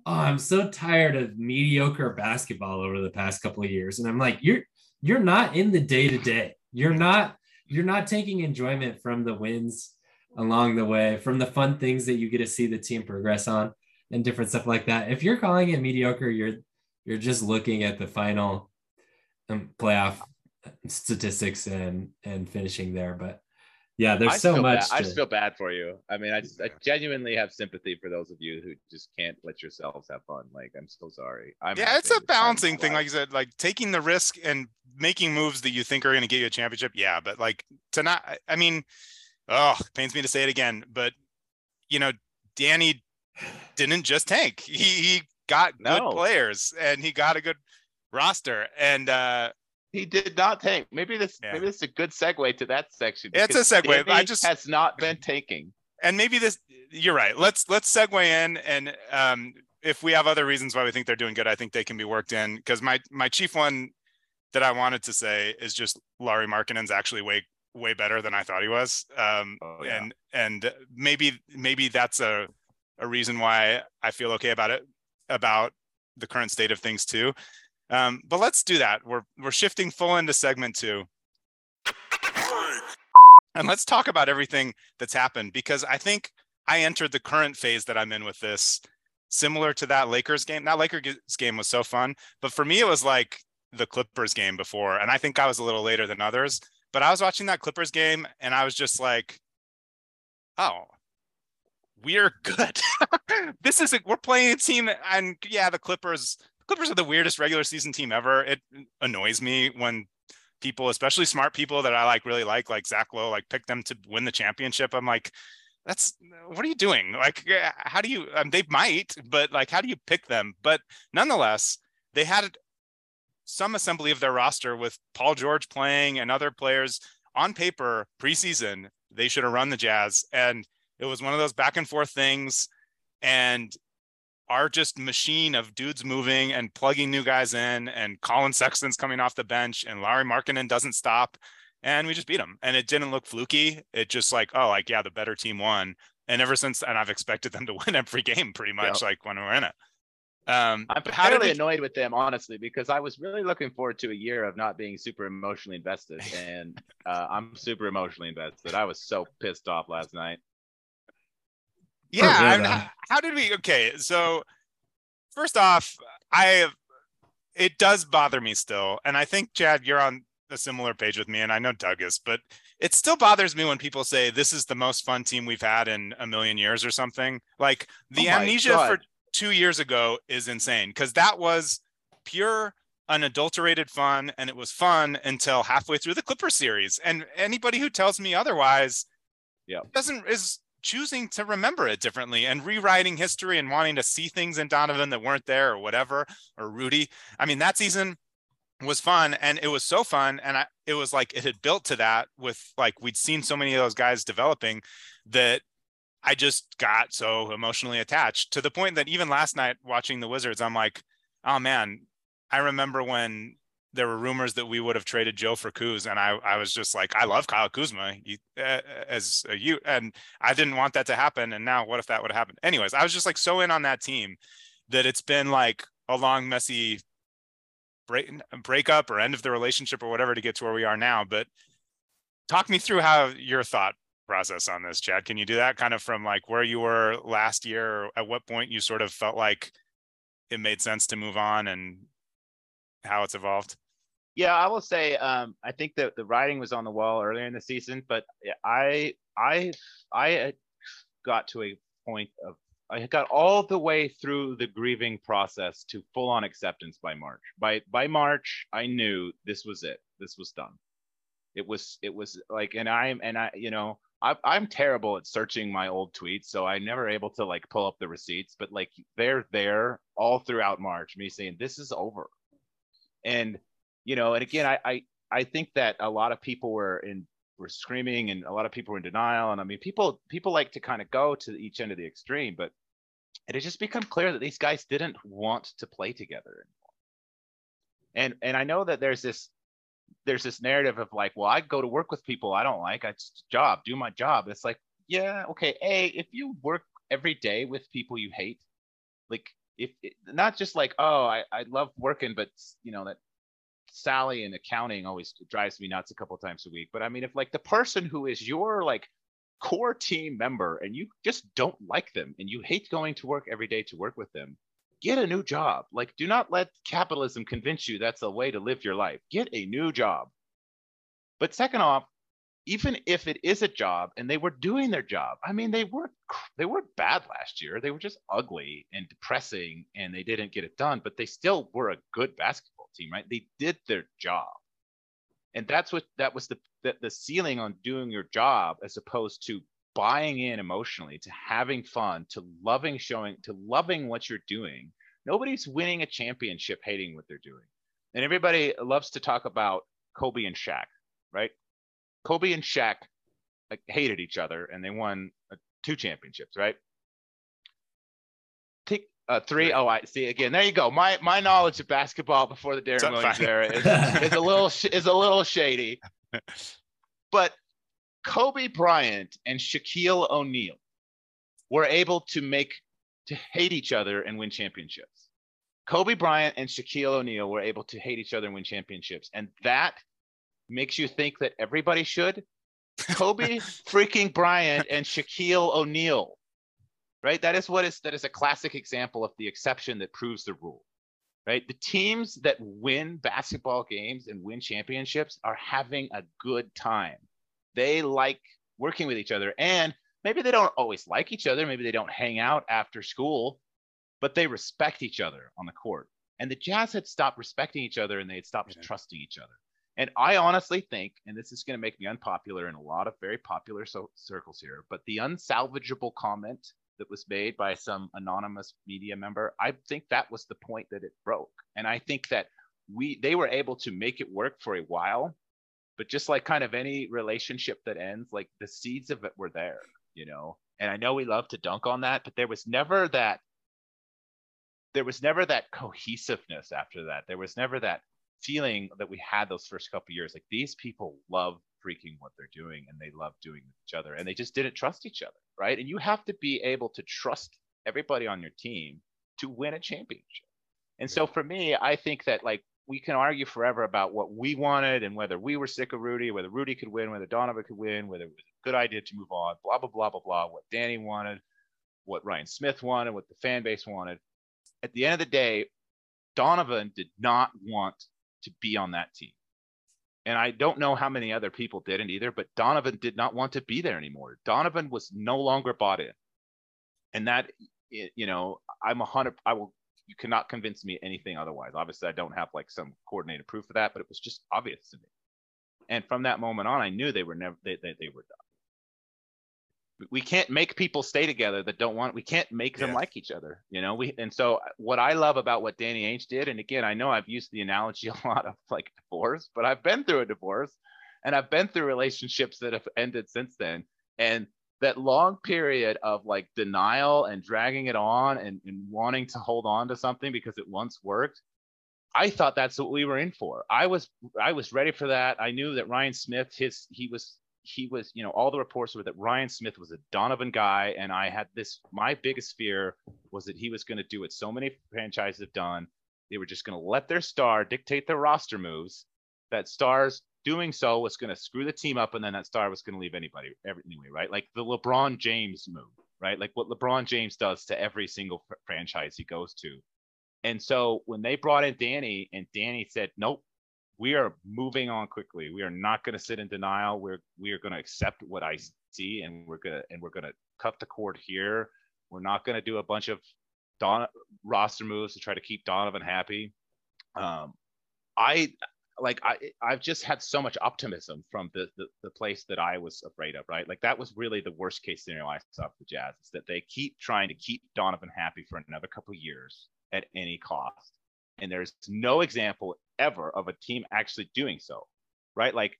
"Oh, I'm so tired of mediocre basketball over the past couple of years," and I'm like, "You're you're not in the day to day. You're not you're not taking enjoyment from the wins." along the way from the fun things that you get to see the team progress on and different stuff like that. If you're calling it mediocre, you're you're just looking at the final um, playoff statistics and and finishing there. But yeah, there's I so much. To... I just feel bad for you. I mean, I just I genuinely have sympathy for those of you who just can't let yourselves have fun. Like, I'm so sorry. I'm yeah, it's a balancing thing. Like you said, like taking the risk and making moves that you think are going to get you a championship. Yeah, but like to not. I mean oh, pains me to say it again, but you know, Danny didn't just tank. He he got no. good players and he got a good roster. And uh he did not tank. Maybe this yeah. maybe this is a good segue to that section. It's a segue. Danny I just has not been tanking. And maybe this you're right. Let's let's segue in and um if we have other reasons why we think they're doing good, I think they can be worked in. Because my my chief one that I wanted to say is just Lauri Markkanen's actually way way better than I thought he was. Um, oh, yeah. and and maybe maybe that's a a reason why I feel okay about it about the current state of things too. Um, but let's do that. We're we're shifting full into segment two. And let's talk about everything that's happened because I think I entered the current phase that I'm in with this similar to that Lakers game. That Lakers game was so fun, but for me it was like the Clippers game before and I think I was a little later than others but I was watching that Clippers game and I was just like, oh, we're good. this is a, we're playing a team, and yeah, the Clippers. Clippers are the weirdest regular season team ever. It annoys me when people, especially smart people that I like, really like, like Zach Lowe, like pick them to win the championship. I'm like, that's what are you doing? Like, how do you? Um, they might, but like, how do you pick them? But nonetheless, they had some assembly of their roster with Paul George playing and other players on paper preseason. They should have run the Jazz. And it was one of those back and forth things. And our just machine of dudes moving and plugging new guys in, and Collin Sexton's coming off the bench, and Lauri Markkanen doesn't stop. And we just beat them. And it didn't look fluky. It just like, oh, like, yeah, the better team won. And ever since, and I've expected them to win every game pretty much, yep. like when we're in it. Um, I'm fairly we... annoyed with them, honestly, because I was really looking forward to a year of not being super emotionally invested, and uh, I'm super emotionally invested. I was so pissed off last night. Yeah, how, how did we? Okay, so first off, I have it does bother me still, and I think Chad, you're on a similar page with me, and I know Doug is, but it still bothers me when people say this is the most fun team we've had in a million years or something. Like the oh amnesia God. for two years ago is insane because that was pure unadulterated fun and it was fun until halfway through the clipper series and anybody who tells me otherwise yeah doesn't is choosing to remember it differently and rewriting history and wanting to see things in donovan that weren't there or whatever or rudy. I mean that season was fun and it was so fun and I, it was like it had built to that with like we'd seen so many of those guys developing that I just got so emotionally attached to the point that even last night watching the Wizards, I'm like, oh man, I remember when there were rumors that we would have traded Joe for Kuz, and I, I was just like, I love Kyle Kuzma as a you, and I didn't want that to happen. And now, what if that would have happened? Anyways, I was just like so in on that team that it's been like a long, messy break breakup or end of the relationship or whatever to get to where we are now. But talk me through how your thought process on this, Chad. Can you do that kind of from like where you were last year? or At what point you sort of felt like it made sense to move on and how it's evolved? Yeah, I will say um, I think that the writing was on the wall earlier in the season, but I I I got to a point of I got all the way through the grieving process to full on acceptance by March. By by March, I knew this was it. This was done. It was it was like, and I'm and I you know I, I'm terrible at searching my old tweets, so I'm never able to like pull up the receipts. But like they're there all throughout March, me saying this is over, and you know, and again, I I, I think that a lot of people were in were screaming and a lot of people were in denial. And I mean, people people like to kind of go to each end of the extreme, but it has just become clear that these guys didn't want to play together anymore. And and I know that there's this there's this narrative of like, well, I go to work with people I don't like. I job, do my job. It's like, yeah, okay. A, if you work every day with people you hate, like if not just like, oh, I, I love working, but you know that Sally in accounting always drives me nuts a couple times a week. But I mean, if like the person who is your like core team member and you just don't like them and you hate going to work every day to work with them, get a new job. Like, do not let capitalism convince you that's a way to live your life. Get a new job. But second off, even if it is a job and they were doing their job, I mean, they weren't they weren't bad last year. They were just ugly and depressing, and they didn't get it done. But they still were a good basketball team, right? They did their job, and that's what that was the the, the ceiling on doing your job, as opposed to buying in emotionally, to having fun, to loving showing, to loving what you're doing. Nobody's winning a championship hating what they're doing, and everybody loves to talk about Kobe and Shaq, right? Kobe and Shaq like, hated each other and they won uh, two championships, right? Uh, three. Oh, I see. Again, there you go. My my knowledge of basketball before the Deron Williams era is, is a little is a little shady. But Kobe Bryant and Shaquille O'Neal were able to make to hate each other and win championships. Kobe Bryant and Shaquille O'Neal were able to hate each other and win championships, and that makes you think that everybody should. Kobe freaking Bryant and Shaquille O'Neal, right? That is what is that is a classic example of the exception that proves the rule, right? The teams that win basketball games and win championships are having a good time. They like working with each other, and maybe they don't always like each other. Maybe they don't hang out after school, but they respect each other on the court. And the Jazz had stopped respecting each other, and they had stopped yeah. trusting each other. And I honestly think, and this is going to make me unpopular in a lot of very popular so- circles here, but the unsalvageable comment that was made by some anonymous media member, I think that was the point that it broke. And I think that we they were able to make it work for a while, but just like kind of any relationship that ends, like the seeds of it were there, you know. And I know we love to dunk on that, but there was never that there was never that cohesiveness after that. There was never that feeling that we had those first couple years like these people love freaking what they're doing and they love doing each other and they just didn't trust each other right? And you have to be able to trust everybody on your team to win a championship. And so for me i think that like we can argue forever about what we wanted and whether we were sick of rudy whether rudy could win whether donovan could win whether it was a good idea to move on blah blah blah blah blah what danny wanted what ryan smith wanted what the fan base wanted. At the end of the day donovan did not want to be on that team. And I don't know how many other people didn't either, but Donovan did not want to be there anymore. Donovan was no longer bought in. And that, you know, I'm a hundred, I will, you cannot convince me anything otherwise. Obviously, I don't have like some coordinated proof of that, but it was just obvious to me. And from that moment on, I knew they were never, they, they, they were done we can't make people stay together that don't want we can't make them yeah. like each other you know we and so uh, what i love about what danny ainge did and again i know i've used the analogy a lot of like divorce but i've been through a divorce and i've been through relationships that have ended since then and that long period of like denial and dragging it on and, and wanting to hold on to something because it once worked I thought that's what we were in for. I was I was ready for that. I knew that Ryan Smith, his he was he was, you know, all the reports were that Ryan Smith was a Donovan guy. And I had this, my biggest fear was that he was going to do what so many franchises have done. They were just going to let their star dictate their roster moves. That stars doing so was going to screw the team up. And then that star was going to leave anybody, every, anyway, right? Like the LeBron James move, right? Like what LeBron James does to every single fr- franchise he goes to. And so when they brought in Danny and Danny said, nope, we are moving on quickly. We are not going to sit in denial. We're we are going to accept what I see, and we're gonna and we're gonna cut the cord here. We're not going to do a bunch of Don roster moves to try to keep Donovan happy. Um, I like I I've just had so much optimism from the, the the place that I was afraid of, right? Like that was really the worst case scenario I saw for the Jazz is that they keep trying to keep Donovan happy for another couple years at any cost. And there's no example ever of a team actually doing so, right? Like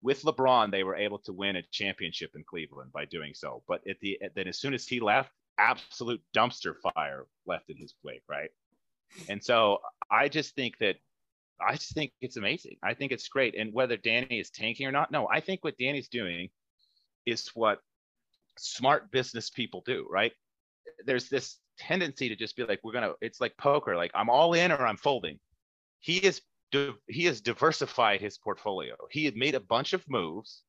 with LeBron, they were able to win a championship in Cleveland by doing so. But at the then as soon as he left, absolute dumpster fire left in his wake, right? And so I just think that I just think it's amazing. I think it's great. And whether Danny is tanking or not, no, I think what Danny's doing is what smart business people do, right? There's this tendency to just be like, we're gonna. It's like poker. Like I'm all in or I'm folding. He is he has diversified his portfolio. He had made a bunch of moves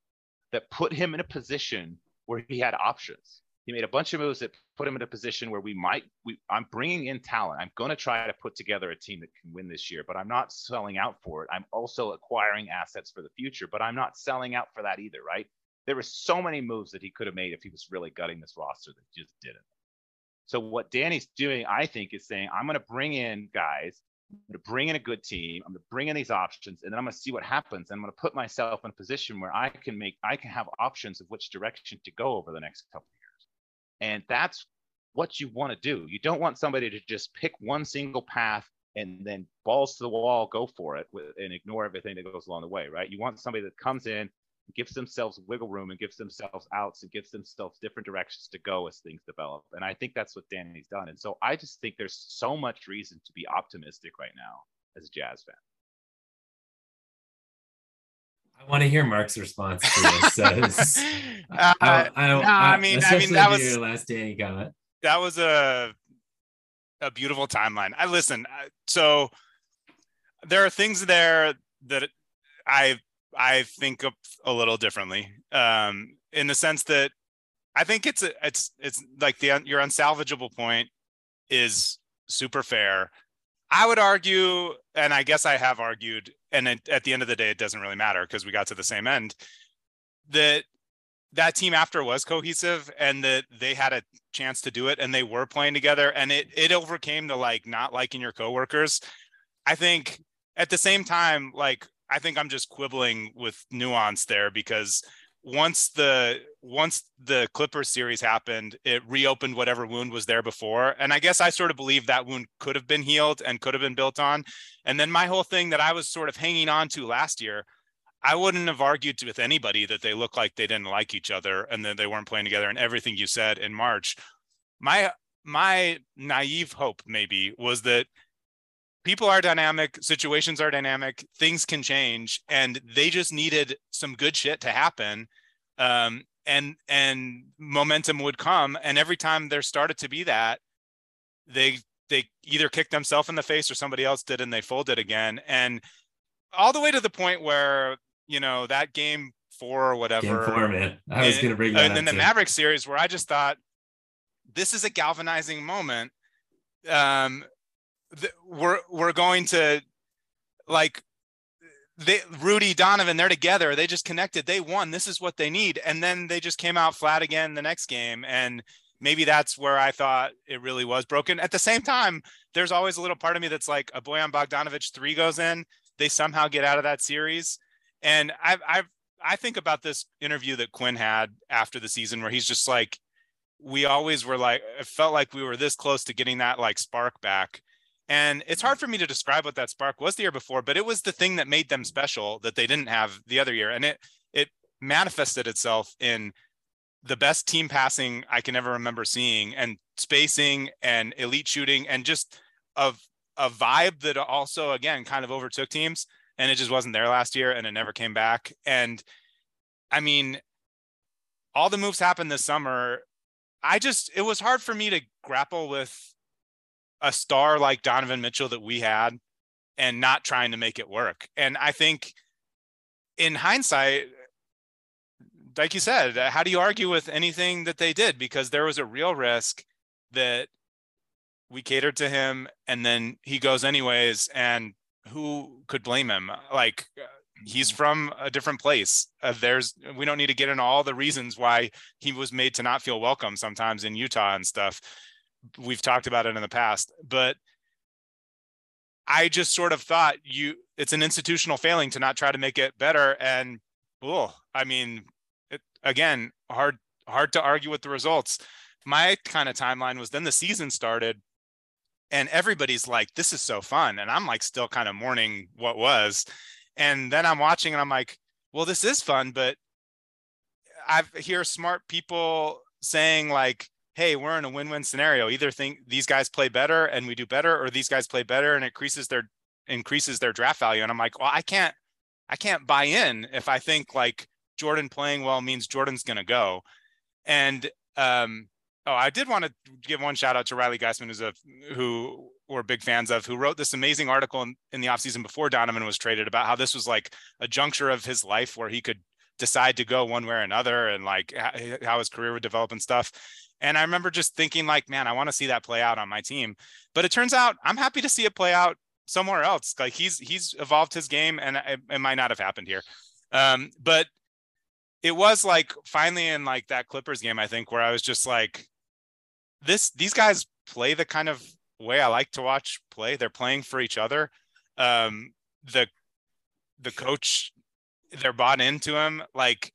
that put him in a position where he had options. He made a bunch of moves that put him in a position where we might. We, I'm bringing in talent. I'm going to try to put together a team that can win this year, but I'm not selling out for it. I'm also acquiring assets for the future, but I'm not selling out for that either. Right? There were so many moves that he could have made if he was really gutting this roster that just didn't. So what Danny's doing, I think, is saying I'm going to bring in guys I'm going to bring in a good team. I'm going to bring in these options, and then I'm going to see what happens. And I'm going to put myself in a position where I can make, I can have options of which direction to go over the next couple of years. And that's what you want to do. You don't want somebody to just pick one single path and then balls to the wall, go for it, and ignore everything that goes along the way, right? You want somebody that comes in gives themselves wiggle room and gives themselves outs and gives themselves different directions to go as things develop. And I think that's what Danny's done. And so I just think there's so much reason to be optimistic right now as a Jazz fan. I want to hear Mark's response to this. uh, I, I, I, no, I, mean, I mean that was your last Danny comment. That was a a beautiful timeline. I listen. So there are things there that I I think a little differently um, in the sense that I think it's a, it's it's like the your unsalvageable point is super fair. I would argue, and I guess I have argued, and it, at the end of the day, it doesn't really matter because we got to the same end. That that team after was cohesive and that they had a chance to do it and they were playing together and it it overcame the like not liking your coworkers. I think at the same time, like I think I'm just quibbling with nuance there because once the once the Clippers series happened, it reopened whatever wound was there before. And I guess I sort of believe that wound could have been healed and could have been built on. And then my whole thing that I was sort of hanging on to last year, I wouldn't have argued with anybody that they looked like they didn't like each other and that they weren't playing together and everything you said in March. My my naive hope maybe was that people are dynamic, situations are dynamic, things can change, and they just needed some good shit to happen. Um, and and momentum would come. And every time there started to be that, they they either kicked themselves in the face or somebody else did and they folded again. And all the way to the point where, you know, that game four or whatever. Game four, man. I was gonna bring that. And then the too. Maverick series where I just thought this is a galvanizing moment. Um, we're we're going to like they Rudy Donovan they're together. They just connected. They won. This is what they need. And then they just came out flat again the next game. And maybe that's where I thought it really was broken. At the same time there's always a little part of me that's like a Bojan Bogdanovich 3 goes in they somehow get out of that series. And I've I've I think about this interview that Quinn had after the season where he's just like we always were like it felt like we were this close to getting that like spark back and it's hard mm. for me to describe what that spark was the year before, but it was the thing that made them special that they didn't have the other year. And it it manifested itself in the best team passing I can ever remember seeing and spacing and elite shooting and just a, a vibe that also again kind of overtook teams and it just wasn't there last year and it never came back. And I mean, all the moves happened this summer. I just it was hard for me to grapple with a star like Donovan Mitchell that we had and not trying to make it work. And I think in hindsight, like you said, how do you argue with anything that they did? Because there was a real risk that we catered to him and then he goes anyways. And who could blame him? Like, he's mm-hmm. from a different place. Uh, there's we don't need to get into all the reasons why he was made to not feel welcome sometimes in Utah and stuff we've talked about it in the past, but I just sort of thought you it's an institutional failing to not try to make it better. And oh, I mean, it, again, hard hard to argue with the results. My kind of timeline was then the season started and everybody's like, this is so fun. And I'm like still kind of mourning what was. And then I'm watching and I'm like, well, this is fun, but I hear smart people saying like, hey, we're in a win-win scenario. Either think these guys play better and we do better, or these guys play better and increases their increases their draft value. And I'm like, well, I can't I can't buy in if I think like Jordan playing well means Jordan's gonna go. And um oh, I did want to give one shout out to Riley Geisman, who's a who we're big fans of, who wrote this amazing article in, in the offseason before Donovan was traded about how this was like a juncture of his life where he could decide to go one way or another and like how his career would develop and stuff. And I remember just thinking like, man, I want to see that play out on my team. But it turns out I'm happy to see it play out somewhere else. Like he's he's evolved his game and it, it might not have happened here. Um, but it was like finally in like that Clippers game, I think, where I was just like, this these guys play the kind of way I like to watch play. They're playing for each other. Um, the the coach, they're bought into him. Like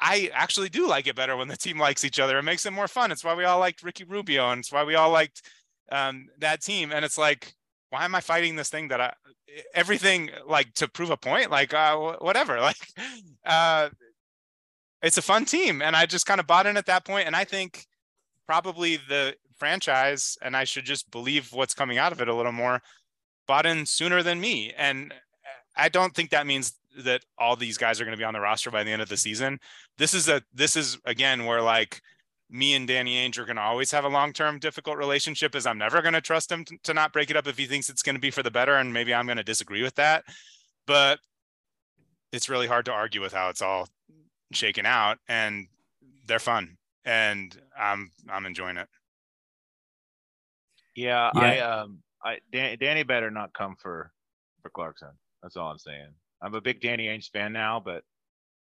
I actually do like it better when the team likes each other. It makes it more fun. It's why we all liked Ricky Rubio, and it's why we all liked um, that team. And it's like, why am I fighting this thing that I everything like to prove a point? Like uh, whatever. Like uh, it's a fun team, and I just kind of bought in at that point. And I think probably the franchise, and I should just believe what's coming out of it a little more, bought in sooner than me. And I don't think that means that all these guys are going to be on the roster by the end of the season. This is a this is again where like me and Danny Ainge are going to always have a long-term difficult relationship is I'm never going to trust him to, to not break it up if he thinks it's going to be for the better and maybe I'm going to disagree with that. But it's really hard to argue with how it's all shaken out and they're fun and I'm I'm enjoying it. Yeah, yeah. I um I Dan, Danny better not come for for Clarkson. That's all I'm saying. I'm a big Danny Ainge fan now, but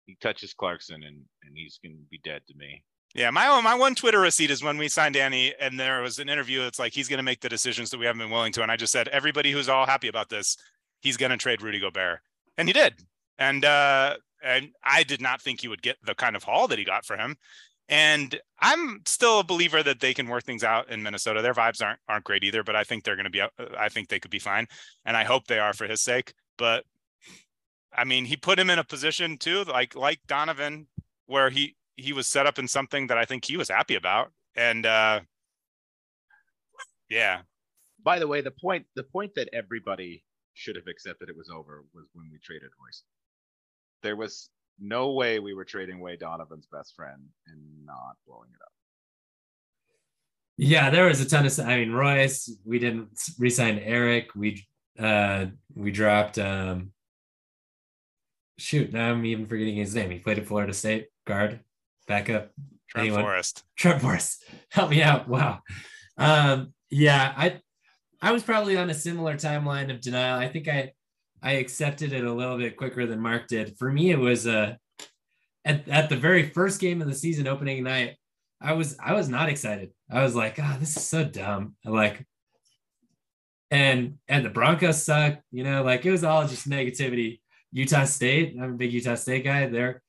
he touches Clarkson and and he's gonna be dead to me. Yeah, my my one Twitter receipt is when we signed Danny, and there was an interview. that's like he's going to make the decisions that we haven't been willing to, and I just said everybody who's all happy about this, he's going to trade Rudy Gobert, and he did. And uh, and I did not think he would get the kind of haul that he got for him. And I'm still a believer that they can work things out in Minnesota. Their vibes aren't aren't great either, but I think they're going to be. Uh, I think they could be fine, and I hope they are for his sake. But I mean, he put him in a position too, like like Donovan, where he he was set up in something that I think he was happy about, and uh, yeah. By the way, the point the point that everybody should have accepted it was over was when we traded Royce. There was no way we were trading away Donovan's best friend and not blowing it up. Yeah, there was a ton of. I mean, Royce. We didn't resign Eric. We uh we dropped. um Shoot, now I'm even forgetting his name. He played at Florida State guard, backup. Trent Anyone? Forrest. Trent Forrest, help me out. Wow. Um, yeah, I I was probably on a similar timeline of denial. I think I I accepted it a little bit quicker than Mark did. For me, it was uh, at, at the very first game of the season opening night, I was I was not excited. I was like, oh, this is so dumb. like, and and the Broncos suck, you know, like it was all just negativity. Utah State, I'm a big Utah State guy. They're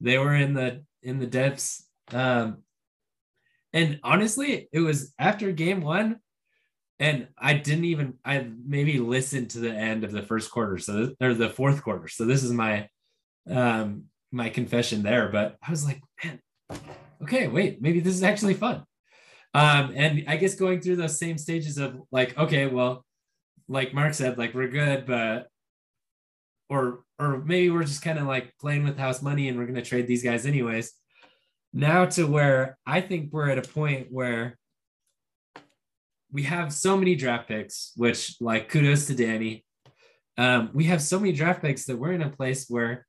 they were in the in the depths. Um, and honestly, it was after game one, and I didn't even I maybe listened to the end of the first quarter, so or the fourth quarter. So this is my um my confession there. But I was like, man, okay, wait, maybe this is actually fun. Um, and I guess going through those same stages of like, okay, well, like Mark said, like we're good, but or or maybe we're just kind of like playing with house money and we're gonna trade these guys anyways. Now to where I think we're at a point where we have so many draft picks, which like kudos to Danny. Um, we have so many draft picks that we're in a place where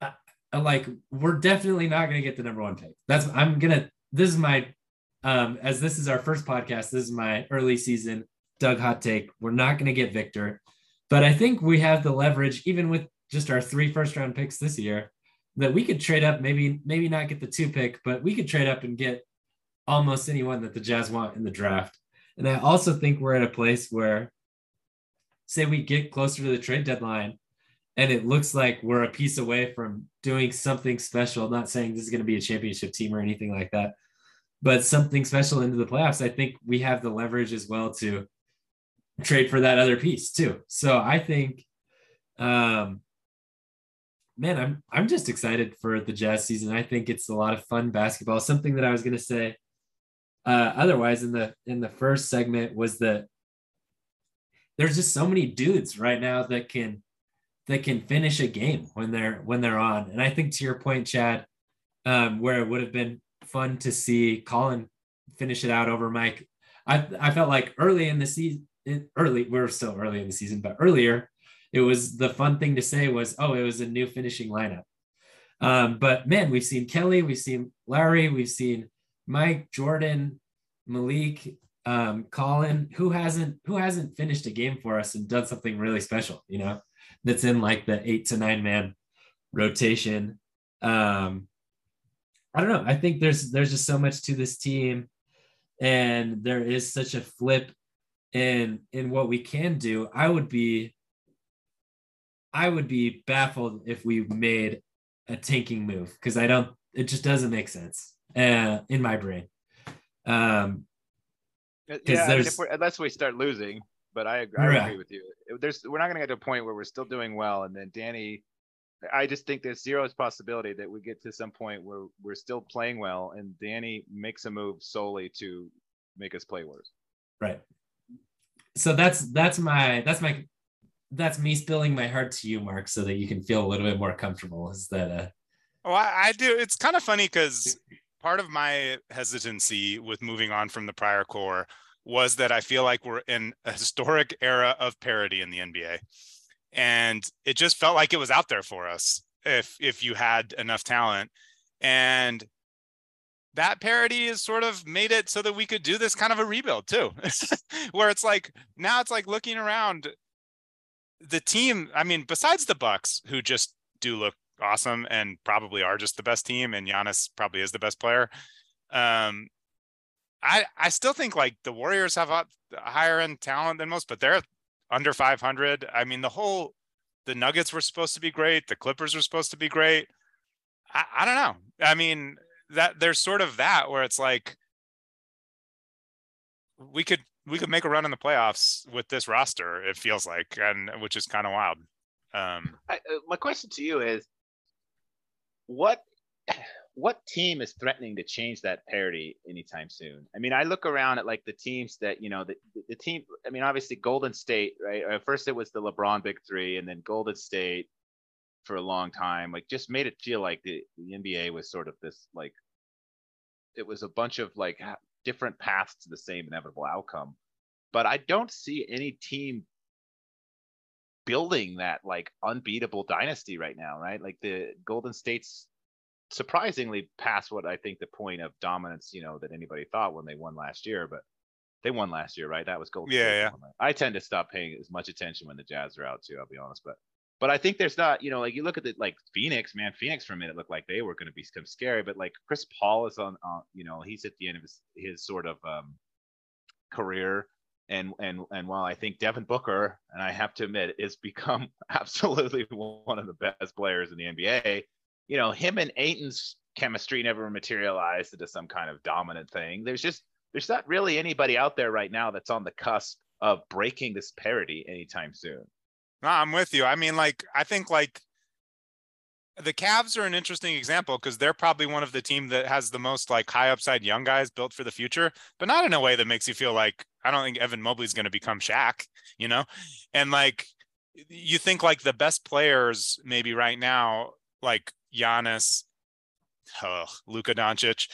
uh, like we're definitely not going to get the number one pick. That's I'm gonna. This is my um, as this is our first podcast. This is my early season Doug hot take. We're not going to get Victor, but I think we have the leverage, even with just our three first round picks this year, that we could trade up. Maybe maybe not get the two pick, but we could trade up and get almost anyone that the Jazz want in the draft. And I also think we're at a place where, say, we get closer to the trade deadline and it looks like we're a piece away from doing something special. Not saying this is going to be a championship team or anything like that, but something special into the playoffs. I think we have the leverage as well to trade for that other piece too. So I think, um, man, I'm I'm just excited for the Jazz season. I think it's a lot of fun basketball. Something that I was gonna say uh, otherwise in the in the first segment was that there's just so many dudes right now that can that can finish a game when they're when they're on. And I think to your point, Chad, um, where it would have been fun to see Collin finish it out over Mike. I I felt like early in the season, early we're still early in the season, but earlier it was the fun thing to say was, oh, it was a new finishing lineup. Um, but man, we've seen Kelly, we've seen Larry, we've seen Mike, Jordan, Malik, um, Collin, who hasn't who hasn't finished a game for us and done something really special, you know, that's in like the eight to nine man rotation. Um, I don't know. I think there's there's just so much to this team, and there is such a flip in in what we can do. I would be I would be baffled if we made a tanking move because I don't. It just doesn't make sense uh, in my brain. Um, yeah, I mean, unless we start losing, but I, I right. agree with you. There's we're not going to get to a point where we're still doing well, and then Danny. I just think there's zero possibility that we get to some point where we're still playing well, and Danny makes a move solely to make us play worse. Right. So that's that's my that's my that's me spilling my heart to you, Mark, so that you can feel a little bit more comfortable. Is that uh Oh, I, I do. It's kind of funny because part of my hesitancy with moving on from the prior core was that I feel like we're in a historic era of parity in the NBA. And it just felt like it was out there for us if if you had enough talent. And that parody has sort of made it so that we could do this kind of a rebuild too. Where it's like now it's like looking around the team, I mean, besides the Bucks, who just do look awesome and probably are just the best team, and Giannis probably is the best player. Um, I I still think like the Warriors have a higher end talent than most, but they're under 500. I mean, the whole the Nuggets were supposed to be great, the Clippers were supposed to be great. I, I don't know. I mean, that there's sort of that where it's like we could we could make a run in the playoffs with this roster. It feels like, and which is kind of wild. Um, I, uh, my question to you is, what what team is threatening to change that parity anytime soon? I mean, I look around at like the teams that you know the, the team. I mean, obviously Golden State, right? At first it was the LeBron Big Three, and then Golden State for a long time, like just made it feel like the, the NBA was sort of this like it was a bunch of like different paths to the same inevitable outcome. But I don't see any team building that like unbeatable dynasty right now, right? Like the Golden State's surprisingly past what I think the point of dominance, you know, that anybody thought when they won last year, but they won last year, right? That was Golden yeah, State. Yeah. I tend to stop paying as much attention when the Jazz are out too, I'll be honest. But but I think there's not, you know, like you look at the like Phoenix, man. Phoenix for a minute looked like they were going to be some scary, but like Chris Paul is on, on, you know, he's at the end of his his sort of um, career, and and and while I think Devin Booker, and I have to admit, is become absolutely one of the best players in the NBA. You know, him and Ayton's chemistry never materialized into some kind of dominant thing. There's just there's not really anybody out there right now that's on the cusp of breaking this parity anytime soon. No, I'm with you. I mean, like, I think like the Cavs are an interesting example because they're probably one of the team that has the most like high upside young guys built for the future, but not in a way that makes you feel like I don't think Evan Mobley's going to become Shaq, you know? And like you think like the best players maybe right now, like Giannis, oh, Luka Doncic,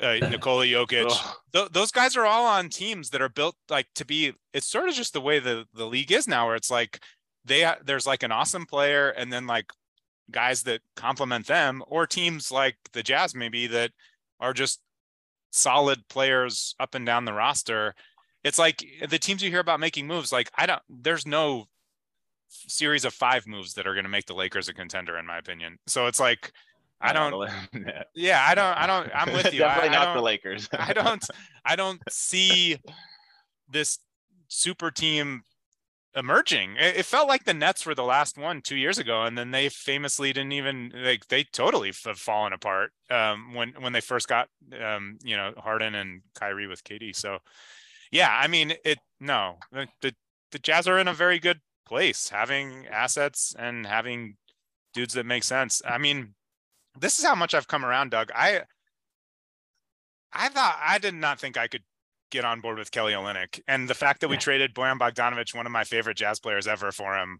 uh, Nikola Jokic, th- those guys are all on teams that are built like to be. It's sort of just the way the the league is now, where it's like they there's like an awesome player and then like guys that complement them or teams like the Jazz maybe that are just solid players up and down the roster. It's like the teams you hear about making moves like I don't there's no series of 5 moves that are going to make the Lakers a contender in my opinion. So it's like I don't. Yeah, I don't. I don't. I'm with you. Definitely I, not the Lakers. I don't. I don't see this super team emerging. It, felt like the Nets were the last one two years ago, and then they famously didn't even like they totally have fallen apart um, when when they first got um, you know Harden and Kyrie with KD. So yeah, I mean it. No, the the Jazz are in a very good place, having assets and having dudes that make sense. I mean, this is how much I've come around, Doug. I I thought I did not think I could get on board with Kelly Olynyk, and the fact that we Yeah. traded Bojan Bogdanovic, one of my favorite Jazz players ever, for him.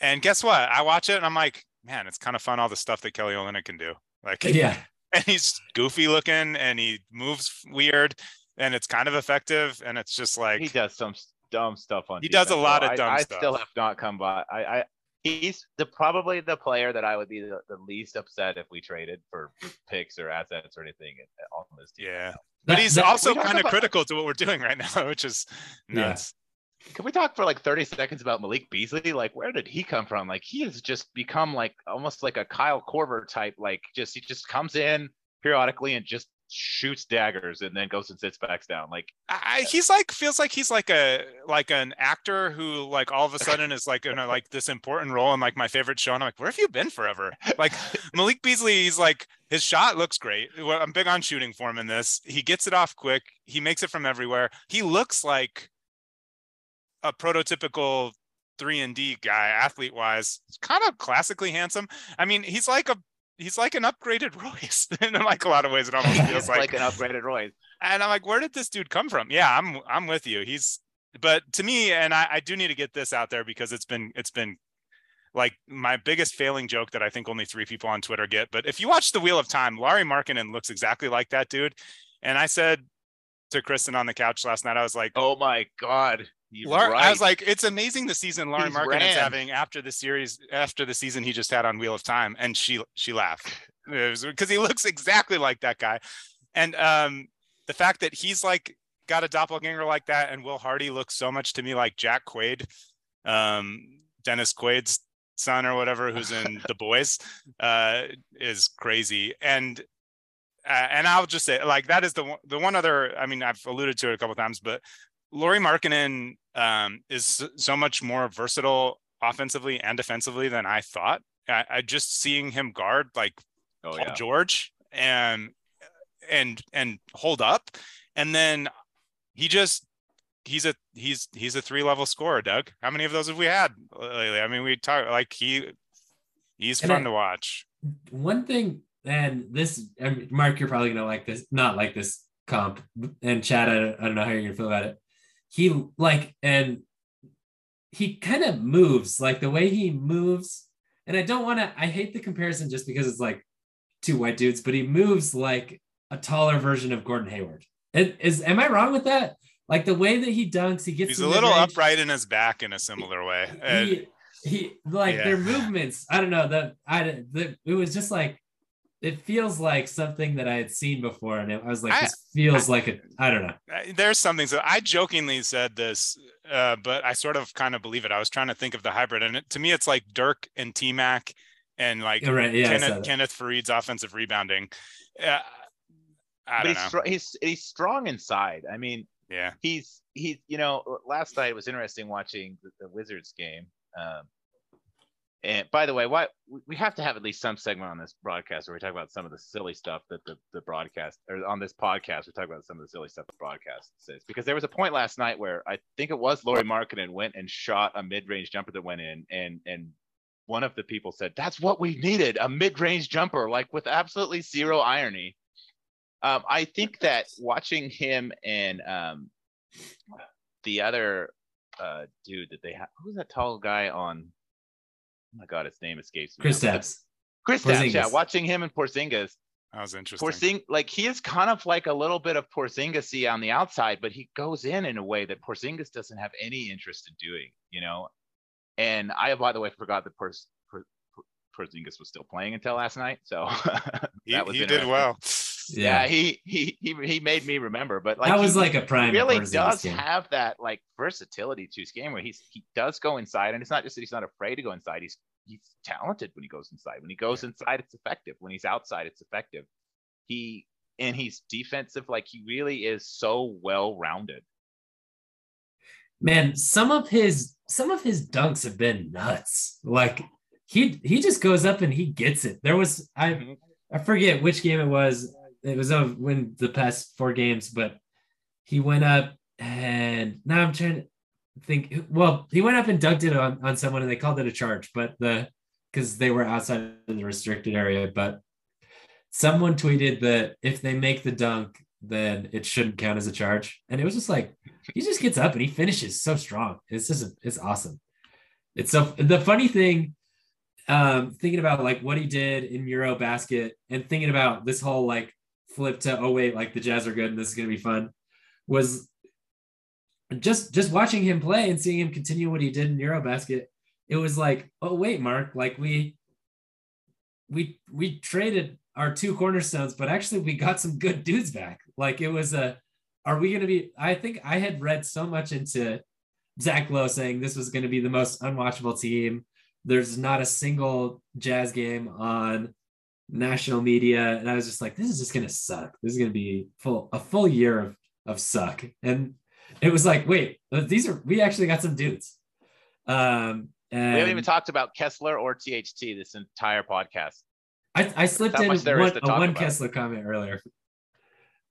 And guess what? I watch it and I'm like, man, it's kind of fun all the stuff that Kelly Olynyk can do. Like, Yeah. and he's goofy looking and he moves weird and it's kind of effective and it's just like he does some dumb stuff on. He does a lot though. of I- dumb I, stuff. I still have not come by. I, I he's the probably the player that I would be the, the least upset if we traded for picks or assets or anything uh, on this team. yeah. That- But he's that- also kind of critical to what we're doing right now, which is Yeah. nuts. Can we talk for like 30 seconds about Malik Beasley? Like, where did he come from? Like, he has just become like almost like a Kyle Korver type. Like, just he just comes in periodically and just shoots daggers and then goes and sits back down. Like, I, he's like feels like he's like a like an actor who like all of a sudden is like in a like this important role in like my favorite show. And I'm like where have you been forever? Like Malik Beasley he's like his shot looks great. I'm big on shooting for him in this. He gets it off quick. He makes it from everywhere. He looks like a prototypical 3 and D guy athlete wise kind of classically handsome. I mean he's like a he's like an upgraded Royce in like a lot of ways it almost feels like like, an upgraded Royce. and I'm like, where did this dude come from? Yeah, I'm I'm with you. He's but to me, and I, I do need to get this out there because it's been it's been like my biggest failing joke that I think only three people on Twitter get. But if you watch the Wheel of Time, Lauri Markkanen looks exactly like that dude. And I said to Kristen on the couch last night, I was like, Oh my God. Lar- right. I was like, it's amazing the season Lauren Markkanen's ran. having after the series, after the season he just had on Wheel of Time, and she she laughed because he looks exactly like that guy, and um, the fact that he's like got a doppelganger like that, and Will Hardy looks so much to me like Jack Quaid, um, Dennis Quaid's son or whatever, who's in The Boys, uh, is crazy, and. Uh, and I'll just say, like that is the one, the one other. I mean, I've alluded to it a couple times, but Lauri Markkanen um, is so- so much more versatile offensively and defensively than I thought. I, I just seeing him guard like oh Paul yeah. George and and and hold up, and then he just he's a he's he's a three level scorer. Doug, how many of those have we had lately? I mean, we talk like he he's And fun I- to watch. one thing and this mark you're probably gonna like this not like this comp and chad i don't, I don't know how you're gonna feel about it he like and he kind of moves like the way he moves and i don't want to i hate the comparison just because it's like two white dudes but he moves like a taller version of gordon hayward it is am i wrong with that like the way that he dunks he gets He's a little mid-range, upright in his back in a similar way. And he, he like Yeah. their movements i don't know that i the, it was just like it feels like something that i had seen before and it, i was like I- this feels like a i don't know there's something so i jokingly said this uh, but i sort of kind of believe it i was trying to think of the hybrid and it, to me it's like dirk and t-mac and like Yeah, right yeah kenneth, that. kenneth faried's offensive rebounding uh, i But don't he's, know str- he's he's strong inside. I mean, yeah he's he's you know last night it was interesting watching the, the Wizards game. Um, and by the way, why we- have to have at least some segment on this broadcast where we talk about some of the silly stuff that the, the broadcast or on this podcast we talk about some of the silly stuff the broadcast says because there was a point last night where I think it was Lauri Markkanen went and shot a mid-range jumper that went in and and one of the people said that's what we needed a mid-range jumper like with absolutely zero irony um, I think that watching him and um, the other uh, dude that they have, who's that tall guy on? Oh my God, his name escapes me. chris now. Stapps. Kristaps, yeah. Watching him and Porzingis, that was interesting Porzing, like he is kind of like a little bit of Porzingis on the outside, but he goes in in a way that Porzingis doesn't have any interest in doing, you know. And I, by the way, forgot that Porz, Por- Por- Porzingis was still playing until last night, so he, that was he did well Yeah, yeah, he he he he made me remember, but like that he- was like a prime really does have that like versatility to his game where he's he does go inside, and it's not just that he's not afraid to go inside. He's he's talented when he goes inside. When he goes inside, it's effective. When he's outside, it's effective. He and he's defensive. Like he really is so well rounded. man some of his some of his dunks have been nuts like he he just goes up and he gets it there was i Mhm. i forget which game it was it was of when the past four games but he went up and now i'm trying to think well he went up and dunked it on, on someone and they called it a charge but the because they were outside of the restricted area, but someone tweeted that if they make the dunk, then it shouldn't count as a charge. And it was just like he just gets up and he finishes so strong. It's just it's awesome. It's so the funny thing, um, thinking about like what he did in Euro basket and thinking about this whole like flip to oh wait, like the Jazz are good and this is gonna be fun, was just just watching him play and seeing him continue what he did in Eurobasket. It was like, oh wait, Mark, like we we we traded our two cornerstones, but actually we got some good dudes back. Like it was a, are we going to be? I think I had read so much into Zach Lowe saying this was going to be the most unwatchable team. There's not a single Jazz game on national media, and I was just like, this is just going to suck. This is going to be full a full year of of suck. And it was like, wait, these are we actually got some dudes. Um, and we haven't even talked about Kessler or THT this entire podcast. I, I slipped in one, a one about. Kessler comment earlier.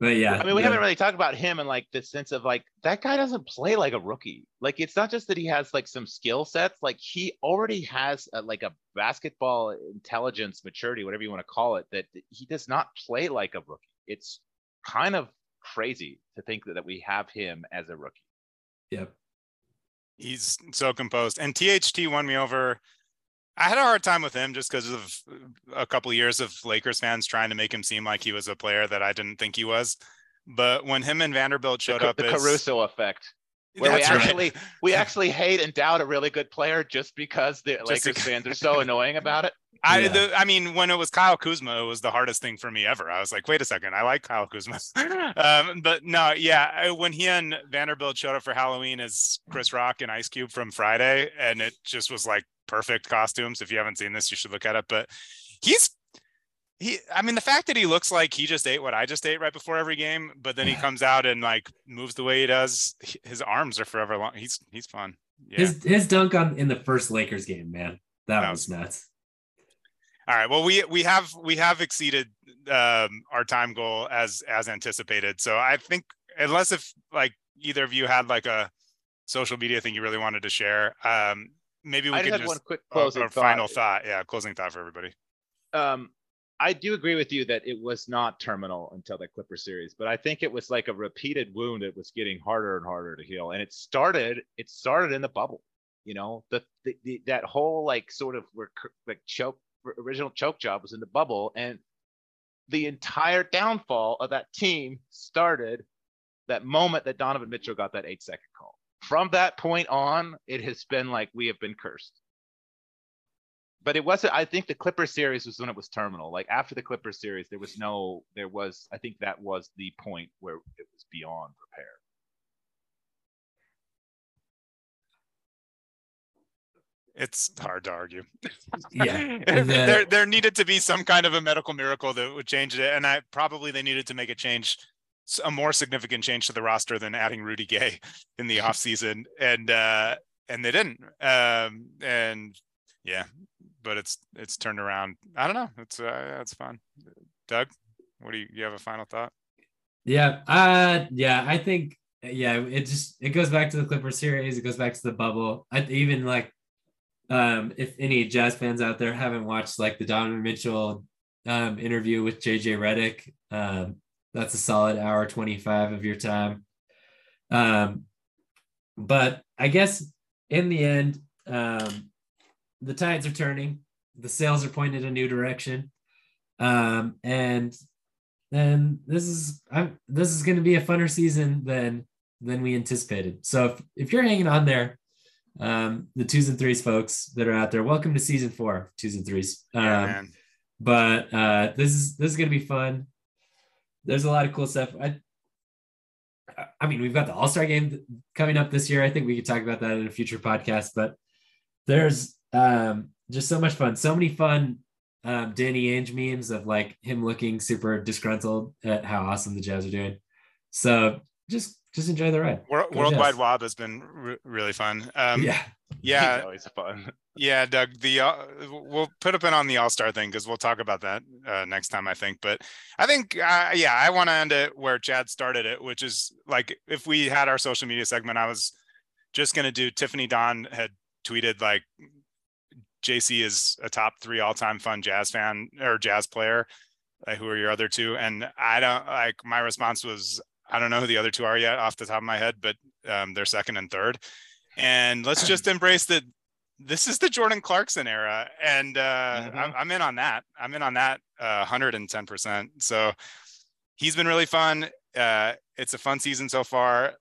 But yeah. I mean, we haven't really talked about him and like the sense of like that guy doesn't play like a rookie. Like it's not just that he has like some skill sets, like he already has a, like a basketball intelligence, maturity, whatever you want to call it, that he does not play like a rookie. It's kind of crazy to think that, that we have him as a rookie. Yep. He's so composed. And THT won me over I had a hard time with him just because of uh, a couple of years of Lakers fans trying to make him seem like he was a player that I didn't think he was. But when him and Vanderbilt showed the, up, the as, Caruso effect, where we actually right. we actually hate and doubt a really good player just because the just Lakers fans are so annoying about it. I yeah. the, I mean, when it was Kyle Kuzma, it was the hardest thing for me ever. I was like, wait a second, I like Kyle Kuzma. um, but no, yeah, when he and Vanderbilt showed up for Halloween as Chris Rock and Ice Cube from Friday, and it just was like perfect costumes. If you haven't seen this, you should look at it. But he's he I mean the fact that he looks like he just ate what I just ate right before every game, but then he comes out and like moves the way he does, his arms are forever long. He's he's fun. Yeah. His his dunk on in the first Lakers game, man. That, that was, was nuts. All right. Well, we we have we have exceeded um, our time goal as as anticipated. So I think unless if like either of you had like a social media thing you really wanted to share, um, maybe we I could just, one quick closing uh, thought. final thought. Yeah, closing thought for everybody. Um, I do agree with you that it was not terminal until the Clipper series, but I think it was like a repeated wound that was getting harder and harder to heal. And it started, it started in the bubble. You know, the, the, the that whole like sort of like choke original choke job was in the bubble, and the entire downfall of that team started that moment that Donovan Mitchell got that eight second call from that point on, it has been like we have been cursed. But it wasn't, I think the Clipper series was when it was terminal. Like after the Clipper series, there was no, there was, I think that was the point where it was beyond repair. It's hard to argue. Yeah. there, there needed to be some kind of a medical miracle that would change it. And I probably they needed to make a change a more significant change to the roster than adding Rudy Gay in the offseason. And uh and they didn't. Um and yeah, but it's it's turned around. I don't know. It's uh it's fun. Doug, what do you you have a final thought? Yeah, uh yeah, I think yeah, it just it goes back to the Clipper series, it goes back to the bubble. I even like um if any jazz fans out there haven't watched like the Donovan Mitchell um interview with JJ Redick, um that's a solid hour 25 of your time. Um, but I guess in the end, um, the tides are turning, the sails are pointed a new direction. Um, and then this is I'm, this is going to be a funner season than than we anticipated. So if, if you're hanging on there, um, the twos and threes folks that are out there, welcome to season four, twos and threes. Um, yeah, but uh, this is this is going to be fun there's a lot of cool stuff. I, I mean, we've got the All Star game coming up this year. I think we could talk about that in a future podcast. But there's um, just so much fun, so many fun um, Danny Ainge memes of like him looking super disgruntled at how awesome the Jazz are doing. So just just enjoy the ride. World, Worldwide Wob has been re- really fun. Um, yeah, yeah, He's always fun. Yeah, Doug. The uh, we'll put a pin on the All Star thing because we'll talk about that uh, next time, I think. But I think, uh, yeah, I want to end it where Chad started it, which is like if we had our social media segment, I was just gonna do. Tiffany Don had tweeted like JC is a top three all time fun jazz fan or jazz player. Like, who are your other two? And I don't like my response was I don't know who the other two are yet off the top of my head, but um, they're second and third. And let's just embrace that this is the Jordan Clarkson era, and uh, mm-hmm. I'm, I'm, in on that. I'm in on that uh, 110%. So he's been really fun. Uh, it's a fun season so far.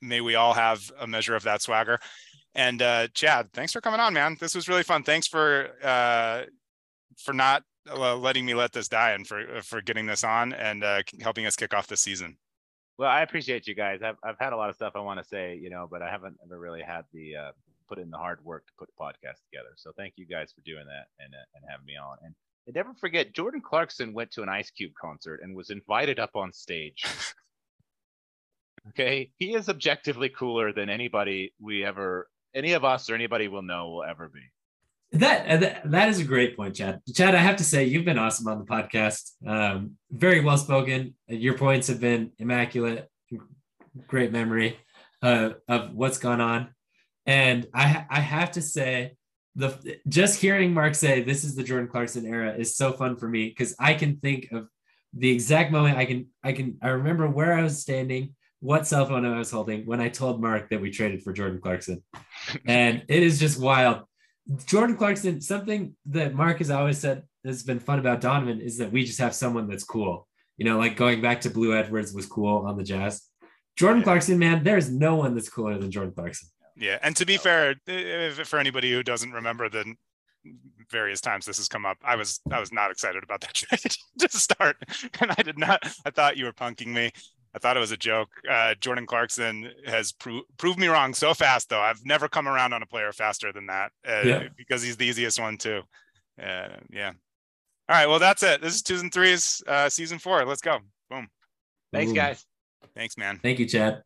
May we all have a measure of that swagger. And uh, Chad, thanks for coming on, man. This was really fun. Thanks for uh, for not uh, letting me let this die and for for getting this on and uh, helping us kick off the season. Well, I appreciate you guys. I've I've had a lot of stuff I want to say, you know, but I haven't ever really had the uh, put in the hard work to put the podcast together. So thank you guys for doing that and uh, and having me on. And, and never forget, Jordan Clarkson went to an Ice Cube concert and was invited up on stage. okay, he is objectively cooler than anybody we ever, any of us or anybody will know will ever be. That, that that is a great point, Chad. Chad, I have to say you've been awesome on the podcast. Um, very well spoken. Your points have been immaculate. Great memory uh, of what's gone on. And I I have to say, the just hearing Mark say this is the Jordan Clarkson era is so fun for me because I can think of the exact moment I can I can I remember where I was standing, what cell phone I was holding when I told Mark that we traded for Jordan Clarkson. and it is just wild. Jordan Clarkson, something that Mark has always said has been fun about Donovan is that we just have someone that's cool. You know, like going back to Blue Edwards was cool on the Jazz. Jordan Clarkson, man, there's no one that's cooler than Jordan Clarkson. Yeah, and to be fair, for anybody who doesn't remember the various times this has come up, I was I was not excited about that trade to start, and I did not. I thought you were punking me. I thought it was a joke. Uh, Jordan Clarkson has pro- proved me wrong so fast, though. I've never come around on a player faster than that uh, yeah. because he's the easiest one too. Uh, yeah. All right. Well, that's it. This is twos and threes, uh, season four. Let's go. Boom. Thanks, guys. Thanks, man. Thank you, Chad.